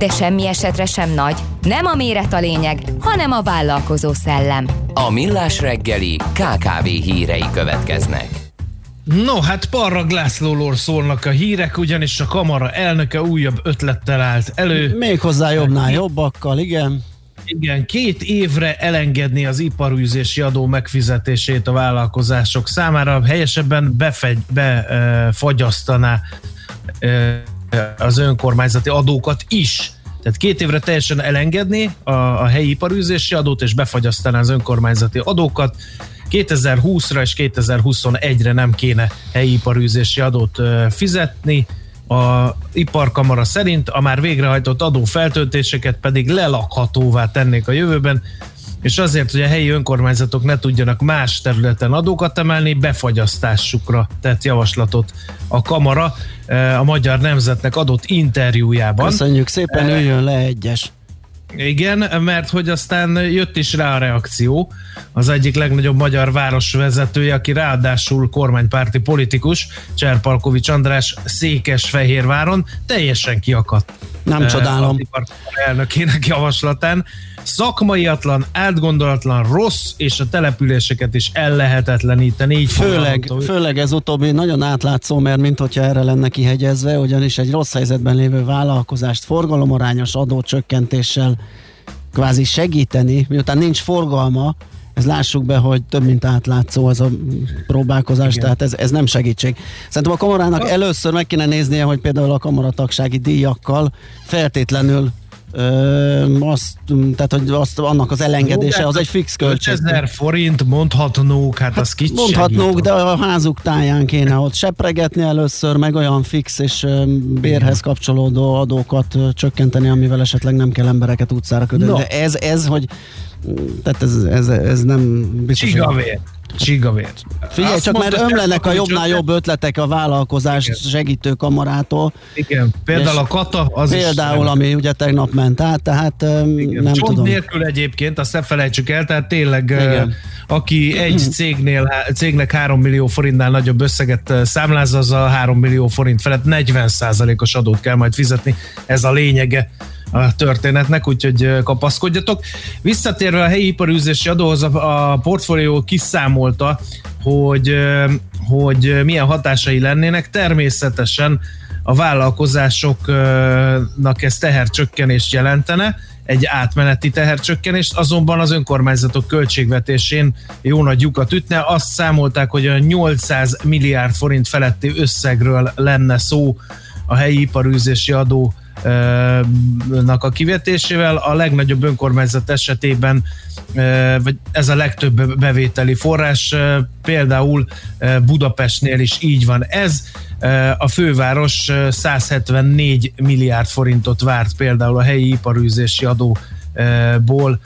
De semmi esetre sem nagy. Nem a méret a lényeg, hanem a vállalkozó szellem. A Millás reggeli KKV hírei következnek. No, hát Parrag Lászlóról szólnak a hírek, ugyanis a kamara elnöke újabb ötlettel állt elő. Méghozzá jobbnál jobbakkal, igen. Igen, két évre elengedni az iparűzési adó megfizetését a vállalkozások számára, helyesebben befegy, befagyasztaná az önkormányzati adókat is. Tehát két évre teljesen elengedni a, a helyi iparűzési adót, és befagyasztaná az önkormányzati adókat. 2020-ra és 2021-re nem kéne helyi iparűzési adót fizetni. A iparkamara szerint a már végrehajtott adó feltöltéseket pedig lelakhatóvá tennék a jövőben, és azért, hogy a helyi önkormányzatok ne tudjanak más területen adókat emelni, befagyasztásukra tett javaslatot a kamara eh, a Magyar Nemzetnek adott interjújában. Köszönjük szépen, Eh, üljön le egyes. igen, mert hogy aztán jött is rá a reakció. Az egyik legnagyobb magyar városvezetője, aki ráadásul kormánypárti politikus, Cserpalkovics András Székesfehérváron teljesen kiakadt. Nem eh, csodálom. Elnökének javaslatán. Szakmaiatlan, átgondolatlan, rossz, és a településeket is ellehetetleníteni. Így Főleg, fogalmazta ő. főleg ez utóbbi nagyon átlátszó, mert mint hogyha erre lenne kihegyezve, ugyanis egy rossz helyzetben lévő vállalkozást forgalomarányos adócsökkentéssel kvázi segíteni, miután nincs forgalma, ez lássuk be, hogy több mint átlátszó ez a próbálkozás, Igen. tehát ez, ez nem segítség. Szerintem a kamarának először meg kéne néznie, hogy például a kamaratagsági díjakkal feltétlenül Ö, azt, tehát, hogy azt, annak az elengedése, az egy fix költség. 5000 forint mondhatnók, hát az kicsit Mondhatnók, segít. de a házuk táján kéne ott sepregetni először, meg olyan fix és bérhez kapcsolódó adókat csökkenteni, amivel esetleg nem kell embereket utcára kötni. No. De ez, ez, hogy tehát ez, ez, ez nem biztos. hogy- Csigavér. Csigavér. Figyelj, Azt csak mert ömlenek a jobbnál jobb ötletek a vállalkozás segítő kamarától. Igen, például a kata, az is Például, ami ugye tegnap ment át, tehát öm, nem Csont tudom. nélkül egyébként, azt ne felejtsük el, tehát tényleg, Igen. aki egy cégnél, cégnek 3 millió forintnál nagyobb összeget számláz, az a 3 millió forint felett 40%-os adót kell majd fizetni. Ez a lényege a történetnek, úgyhogy kapaszkodjatok. Visszatérve a helyi iparűzési adóhoz, a, portfólió kiszámolta, hogy, hogy milyen hatásai lennének. Természetesen a vállalkozásoknak ez tehercsökkenést jelentene, egy átmeneti tehercsökkenést, azonban az önkormányzatok költségvetésén jó nagy lyukat ütne. Azt számolták, hogy a 800 milliárd forint feletti összegről lenne szó a helyi iparűzési adó nak a kivetésével. A legnagyobb önkormányzat esetében vagy ez a legtöbb bevételi forrás, például Budapestnél is így van ez. A főváros ö, 174 milliárd forintot várt például a helyi iparűzési adóból,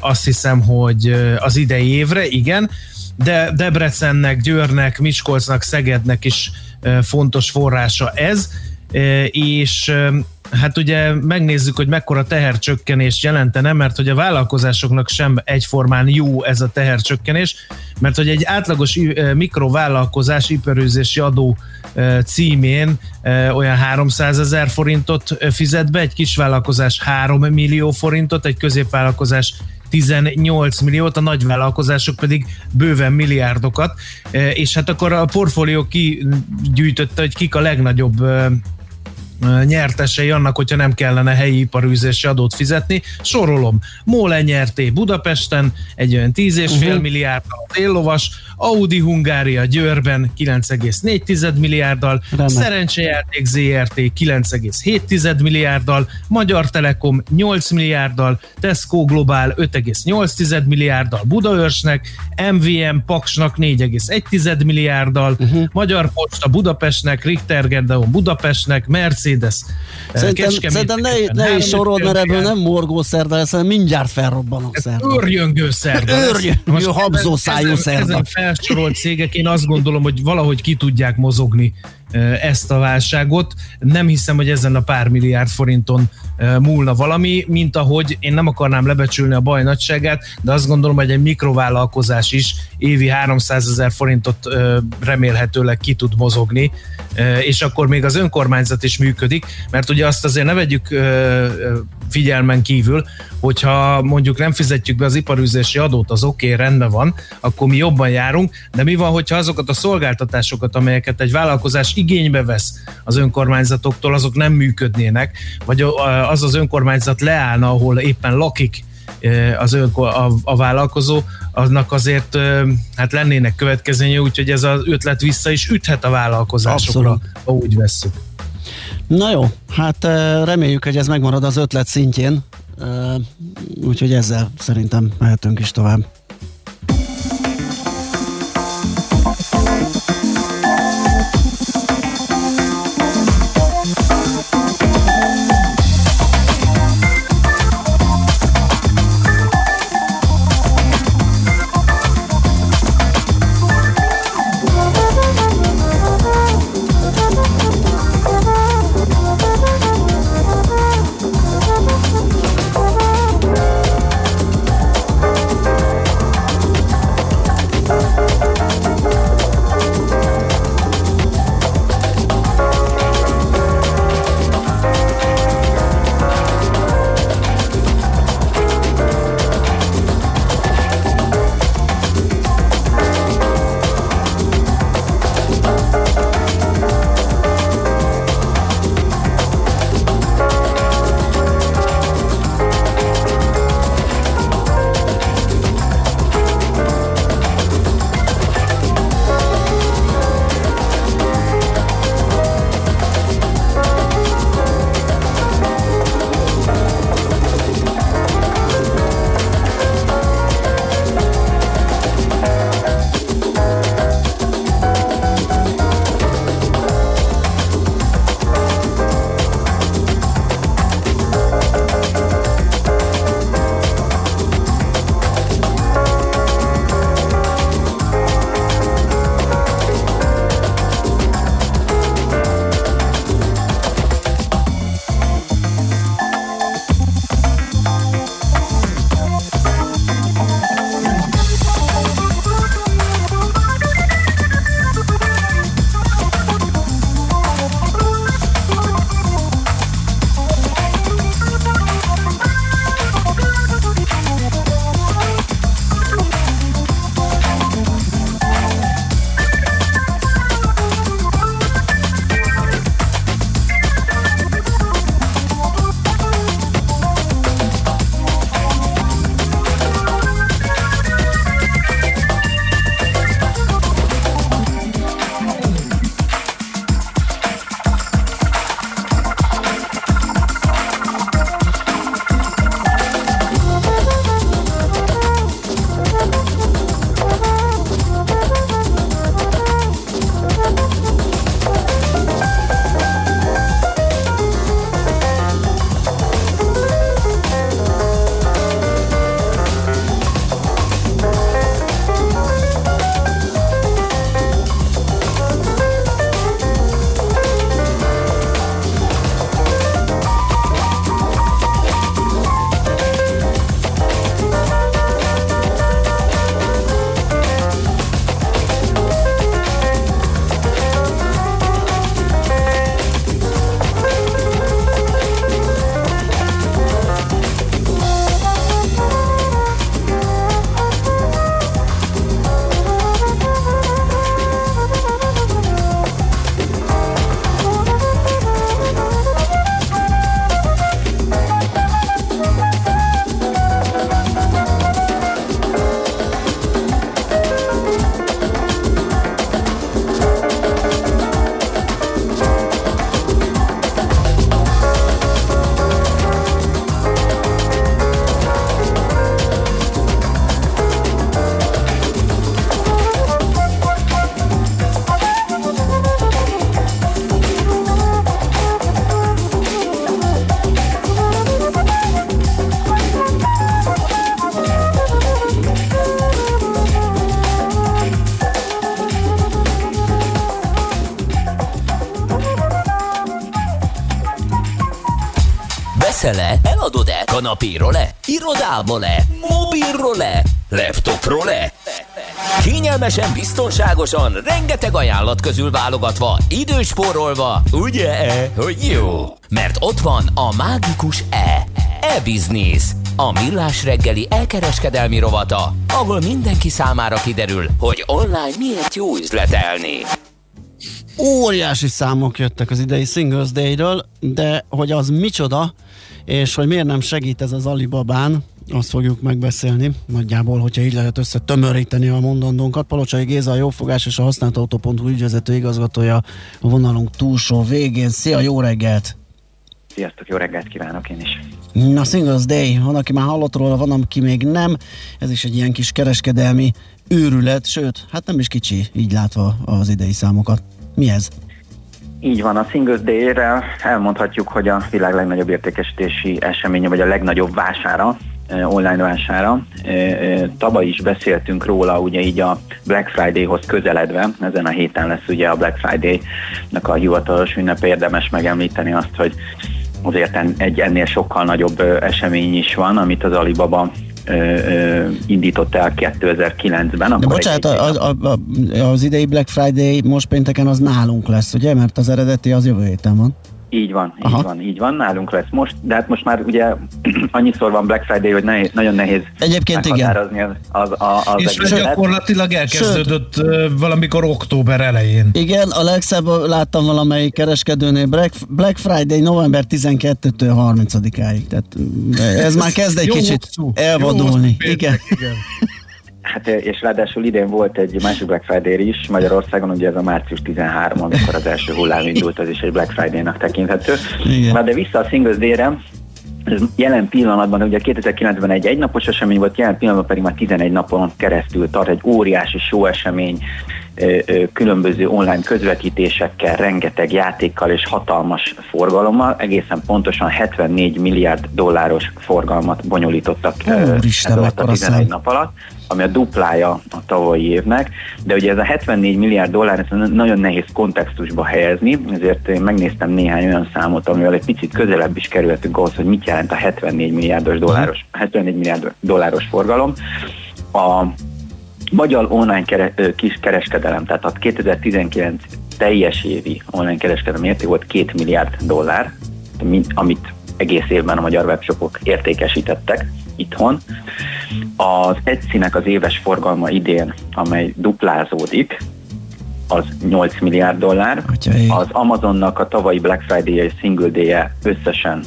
azt hiszem, hogy az idei évre, igen, de Debrecennek, Győrnek, Miskolcnak, Szegednek is fontos forrása ez, és hát ugye megnézzük, hogy mekkora tehercsökkenést jelentene, mert hogy a vállalkozásoknak sem egyformán jó ez a tehercsökkenés, mert hogy egy átlagos mikrovállalkozás iparőzési adó címén olyan 300 ezer forintot fizet be, egy kisvállalkozás 3 millió forintot, egy középvállalkozás 18 milliót, a nagyvállalkozások pedig bőven milliárdokat, és hát akkor a portfólió kigyűjtötte, hogy kik a legnagyobb nyertesei annak, hogyha nem kellene helyi iparűzési adót fizetni. Sorolom. Móle nyerté Budapesten egy olyan 10,5 Mhm. uh-huh. milliárd téllovas, Audi Hungária Győrben 9,4 milliárddal, Remek. Szerencsejáték ZRT 9,7 milliárddal, Magyar Telekom 8 milliárddal, Tesco Global 5,8 milliárddal, Budaörsnek, MVM Paksnak 4,1 milliárddal, uh-huh. Magyar Posta Budapestnek, Richter Gedeon Budapestnek, Mercedes Szerintem, szerintem ne, ne is 3,5 sorold, mert ebből nem morgó szerda lesz, hanem mindjárt felrobbanok szerda. Őrjöngő szerda. Őrjöngő, habzó szájú szerda. Ezen felsorolt cégek, én azt gondolom, hogy valahogy ki tudják mozogni ezt a válságot. Nem hiszem, hogy ezen a pár milliárd forinton múlna valami, mint ahogy én nem akarnám lebecsülni a baj nagyságát, de azt gondolom, hogy egy mikrovállalkozás is évi 300 ezer forintot remélhetőleg ki tud mozogni, és akkor még az önkormányzat is működik, mert ugye azt azért ne vegyük figyelmen kívül, hogyha mondjuk nem fizetjük be az iparűzési adót, az oké, okay, rendben van, akkor mi jobban járunk, de mi van, hogyha azokat a szolgáltatásokat, amelyeket egy vállalkozás igénybe vesz az önkormányzatoktól, azok nem működnének, vagy az az önkormányzat leállna, ahol éppen lakik az ön, a, a vállalkozó, annak azért hát lennének következménye, úgyhogy ez az ötlet vissza is üthet a vállalkozásokra, Abszolút. ha úgy vesszük. Na jó, hát reméljük, hogy ez megmarad az ötlet szintjén, úgyhogy ezzel szerintem mehetünk is tovább. Kanapéról-e? Irodából-e? Mobilról-e? Laptopról-e? Kényelmesen, biztonságosan, rengeteg ajánlat közül válogatva, időspórolva, ugye, hogy jó? Mert ott van a mágikus E. E-Business. A millás reggeli elkereskedelmi rovata, ahol mindenki számára kiderül, hogy online miért jó üzletelni. Óriási számok jöttek az idei Singles Day-ről, de hogy az micsoda, és hogy miért nem segít ez az Alibabán, azt fogjuk megbeszélni. Nagyjából, hogyha így lehet összetömöríteni a mondandónkat. Palocsai Géza, a Jófogás és a Használt Autó.hu ügyvezető igazgatója a vonalunk túlsó végén. Szia, jó reggelt! Sziasztok, jó reggelt kívánok én is. Na, Singles Day, van, aki már hallott róla, van, aki még nem. Ez is egy ilyen kis kereskedelmi őrület, sőt, hát nem is kicsi, így látva az idei számokat. Mi ez? Így van, a Singles Day-re elmondhatjuk, hogy a világ legnagyobb értékesítési eseménye, vagy a legnagyobb vására, online vására. Tavaly is beszéltünk róla, ugye így a Black Friday-hoz közeledve, ezen a héten lesz ugye a Black Friday-nak a hivatalos ünnepe, érdemes megemlíteni azt, hogy azért egy ennél sokkal nagyobb esemény is van, amit az Alibaba indított el 2009-ben. De bocsánat, egy- a, a, a, az idei Black Friday most pénteken az nálunk lesz, ugye? Mert az eredeti az jövő héten van. Így van, így Aha. van, így van, nálunk lesz most, de hát most már ugye annyiszor van Black Friday, hogy nehéz, nagyon nehéz Egyébként igen. az, az, az, És hogy egészet. gyakorlatilag elkezdődött ö, valamikor október elején. Igen, a legszebb láttam valamelyik kereskedőnél Black, Black Friday november 12-től 30-áig. Tehát ez már kezd egy kicsit hosszú. elvadulni. Igen. Hát és ráadásul idén volt egy másik Black Friday is Magyarországon, ugye ez a március 13, amikor az első hullám indult, az is egy Black Friday-nak tekinthető. Igen. Na de vissza a Singles Day-re, ez jelen pillanatban, ugye 2009-ben egy egynapos esemény volt, jelen pillanatban pedig már 11 napon keresztül tart egy óriási show esemény, különböző online közvetítésekkel, rengeteg játékkal és hatalmas forgalommal, egészen pontosan 74 milliárd dolláros forgalmat bonyolítottak Úristen, ez alatt a mekkora 11 szám. nap alatt, ami a duplája a tavalyi évnek, de ugye ez a 74 milliárd dollár, ezt nagyon nehéz kontextusba helyezni, ezért én megnéztem néhány olyan számot, amivel egy picit közelebb is kerültünk ahhoz, hogy mit jelent a 74 milliárdos dolláros, 74 milliárd dolláros forgalom. A magyar online kere, kis kereskedelem, tehát a 2019 teljes évi online kereskedelem érték volt 2 milliárd dollár, mi- amit egész évben a magyar webshopok értékesítettek itthon. Az Etsy-nek az éves forgalma idén, amely duplázódik, az 8 milliárd dollár. Az Amazonnak a tavalyi Black Friday és Single day összesen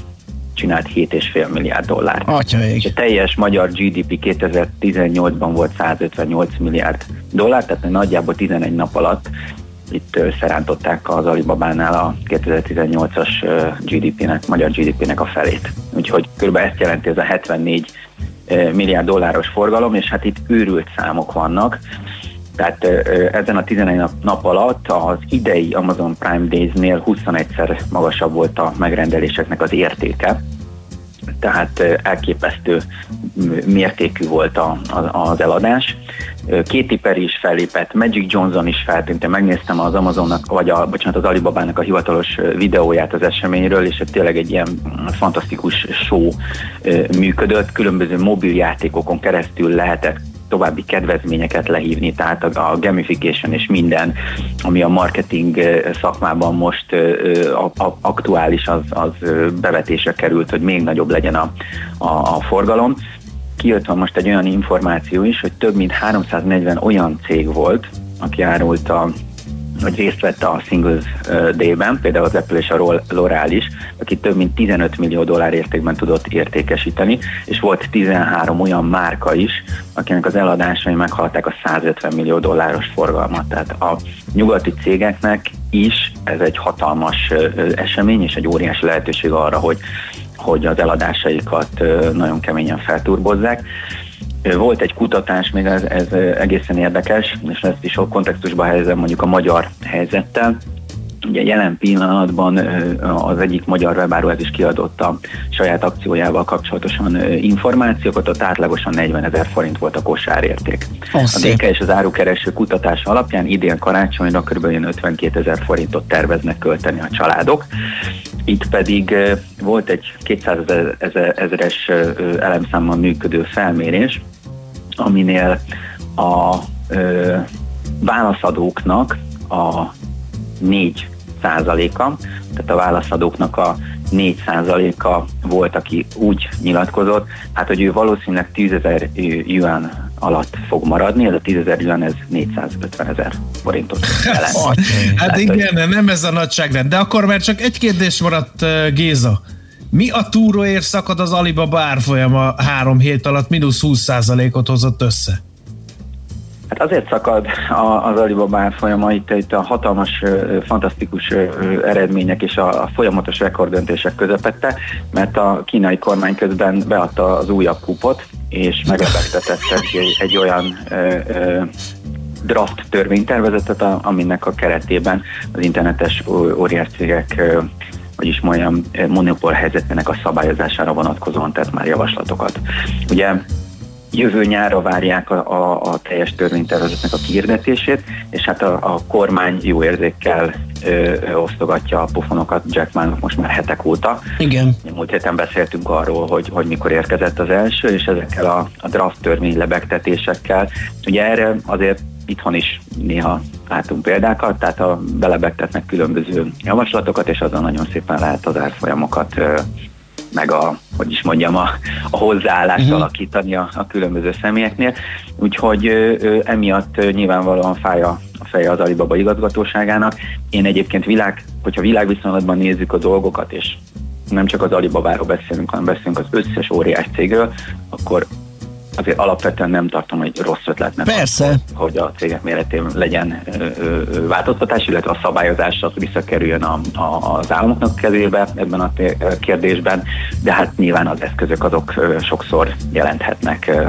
csinált 7,5 milliárd dollár. Atyaég. És a teljes magyar GDP 2018-ban volt 158 milliárd dollár, tehát nagyjából 11 nap alatt itt összerántották az Alibabánál a 2018-as ö, GDP-nek, magyar GDP-nek a felét. Úgyhogy kb. ezt jelenti ez a 74 ö, milliárd dolláros forgalom, és hát itt őrült számok vannak. Tehát ezen a 11 nap, alatt az idei Amazon Prime Days-nél 21-szer magasabb volt a megrendeléseknek az értéke. Tehát elképesztő mértékű volt a, a, az eladás. Katy Perry is fellépett, Magic Johnson is feltűnt, Én megnéztem az Amazonnak, vagy a, bocsánat, az Alibabának a hivatalos videóját az eseményről, és tényleg egy ilyen fantasztikus show működött, különböző mobiljátékokon keresztül lehetett további kedvezményeket lehívni, tehát a, a gamification és minden, ami a marketing szakmában most a, a, aktuális, az, az bevetésre került, hogy még nagyobb legyen a, a, a forgalom. Kijött van most egy olyan információ is, hogy több mint 340 olyan cég volt, aki árult a hogy részt vett a Singles Day-ben, például az Apple és a L'Oreal is, aki több mint 15 millió dollár értékben tudott értékesíteni, és volt 13 olyan márka is, akinek az eladásai meghaladták a 150 millió dolláros forgalmat. Tehát a nyugati cégeknek is ez egy hatalmas esemény, és egy óriási lehetőség arra, hogy hogy az eladásaikat nagyon keményen felturbozzák. Volt egy kutatás, még ez, ez egészen érdekes, és ezt is sok kontextusba helyezem mondjuk a magyar helyzettel. Ugye jelen pillanatban az egyik magyar webáruház is kiadott a saját akciójával kapcsolatosan információkat, ott átlagosan 40 ezer forint volt a kosárérték. Az a. DK és az árukereső kutatása alapján idén karácsonyra kb. ilyen 52 ezer forintot terveznek költeni a családok. Itt pedig volt egy 200 ezer- ezer- ezeres elemszámmal működő felmérés, aminél a ö, válaszadóknak a 4 százaléka, tehát a válaszadóknak a 4 százaléka volt, aki úgy nyilatkozott, hát hogy ő valószínűleg 10 ezer yuan alatt fog maradni, ez a 10 ezer yuan, ez 450 ezer forintot jelent. Hát Tehát, hogy- igen, nem ez a nagyságrend. De akkor már csak egy kérdés maradt, ö, Géza. Mi a túróért szakad az Alibaba árfolyama három hét alatt, mínusz 20%-ot hozott össze? Hát azért szakad az Alibaba árfolyama itt, itt a hatalmas, fantasztikus eredmények és a, folyamatos rekorddöntések közepette, mert a kínai kormány közben beadta az újabb kupot, és meglebegtetett egy, egy olyan ö, ö, draft törvénytervezetet, aminek a keretében az internetes óriás ö, hogy is mondjam, monopól helyzetének a szabályozására vonatkozóan tett már javaslatokat. Ugye jövő nyára várják a, a, a teljes törvénytervezetnek a kihirdetését, és hát a, a kormány jó érzékkel ö, ö, osztogatja a pofonokat Jack most már hetek óta. Igen. Múlt héten beszéltünk arról, hogy, hogy mikor érkezett az első, és ezekkel a, a draft törvény lebegtetésekkel. Ugye erre azért itthon is néha látunk példákat, tehát a belebegtetnek különböző javaslatokat, és azon nagyon szépen lehet az árfolyamokat meg a, hogy is mondjam, a, a hozzáállást uh-huh. alakítani a, a különböző személyeknél. Úgyhogy ö, ö, emiatt ö, nyilvánvalóan fáj a, a feje az Alibaba igazgatóságának. Én egyébként világ, hogyha világviszonylatban nézzük a dolgokat, és nem csak az Alibabáról beszélünk, hanem beszélünk az összes óriás cégről, akkor azért alapvetően nem tartom, hogy rossz ötletnek. Persze. Az, hogy a cégek méretén legyen ö, ö, változtatás, illetve a szabályozás az visszakerüljön a, a, az államoknak kezébe ebben a kérdésben, de hát nyilván az eszközök azok ö, sokszor jelenthetnek, ö,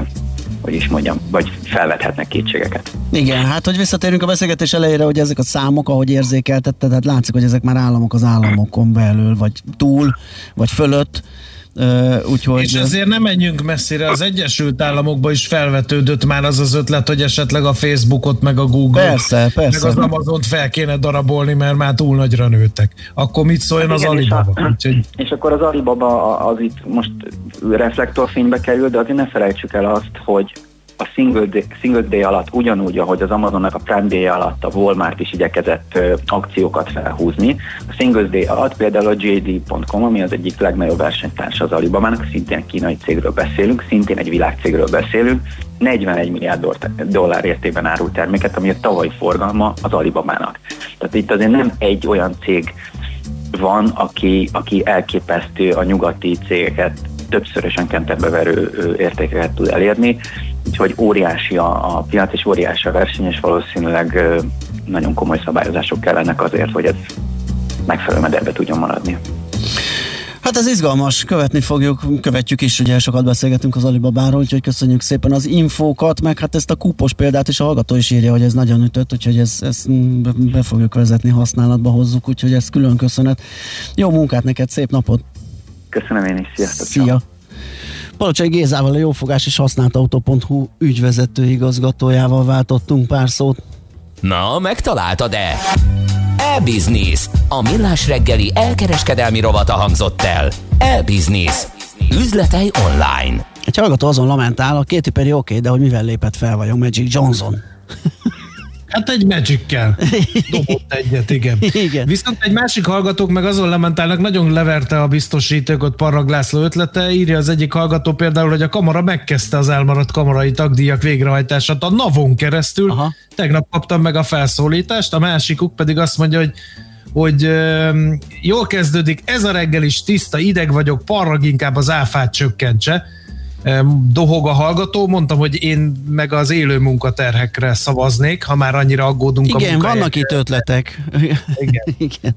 hogy is mondjam, vagy felvethetnek kétségeket. Igen, hát hogy visszatérünk a beszélgetés elejére, hogy ezek a számok, ahogy érzékeltetted, tehát látszik, hogy ezek már államok az államokon belül, vagy túl, vagy fölött. Úgyhogy... És ezért nem menjünk messzire, az Egyesült Államokban is felvetődött már az az ötlet, hogy esetleg a Facebookot, meg a Google, Persze, persze. meg az Amazont fel kéne darabolni, mert már túl nagyra nőttek. Akkor mit szóljon az Hát Igen, és a- Alibaba? Úgyhogy És akkor az Alibaba az itt most reflektorfénybe kerül, de azért ne felejtsük el azt, hogy a single day, single day alatt ugyanúgy, ahogy az Amazonnak a Prime Day alatt a Walmart is igyekezett ö, akciókat felhúzni. A single day alatt például a JD.com, ami az egyik legnagyobb versenytársa az Alibabának, szintén kínai cégről beszélünk, szintén egy világcégről beszélünk, 41 milliárd doll- dollár értében árult terméket, ami a tavalyi forgalma az Alibabának. Tehát itt azért nem egy olyan cég van, aki, aki elképesztő a nyugati cégeket többszörösen kenterbe verő ö, értékeket tud elérni, úgyhogy óriási a, a piac és óriási a verseny, és valószínűleg nagyon komoly szabályozások kellenek azért, hogy ez megfelelő mederbe tudjon maradni. Hát ez izgalmas, követni fogjuk, követjük is, ugye sokat beszélgetünk az Alibabáról, úgyhogy köszönjük szépen az infókat, meg hát ezt a kúpos példát is a hallgató is írja, hogy ez nagyon ütött, úgyhogy ezt, ezt be, be fogjuk vezetni, használatba hozzuk, úgyhogy ez külön köszönet. Jó munkát neked, szép napot! Köszönöm én is, sziasztok! Szia! Palocsai Gézával, a Jófogás és Használt Autó.hu ügyvezető igazgatójával váltottunk pár szót. Na, megtaláltad-e? E-Business. A millás reggeli elkereskedelmi rovata hangzott el. E-Business. Üzletei online. Egy hallgató azon lamentál, a két oké, okay, de hogy mivel lépett fel vajon Magic Johnson? Hát egy magic dobott egyet, igen. igen. Viszont egy másik hallgatók meg azon lementálnak, nagyon leverte a biztosítékot Parrag László ötlete. Írja az egyik hallgató például, hogy a kamara megkezdte az elmaradt kamarai tagdíjak végrehajtását a NAVon keresztül. Aha. Tegnap kaptam meg a felszólítást, a másikuk pedig azt mondja, hogy hogy ö, jól kezdődik, ez a reggel is tiszta, ideg vagyok, parrag inkább az áfát csökkentse. Dohog a hallgató, mondtam, hogy én meg az élő munkaterhekre szavaznék, ha már annyira aggódunk Igen, a vannak itt ötletek. Igen. Igen.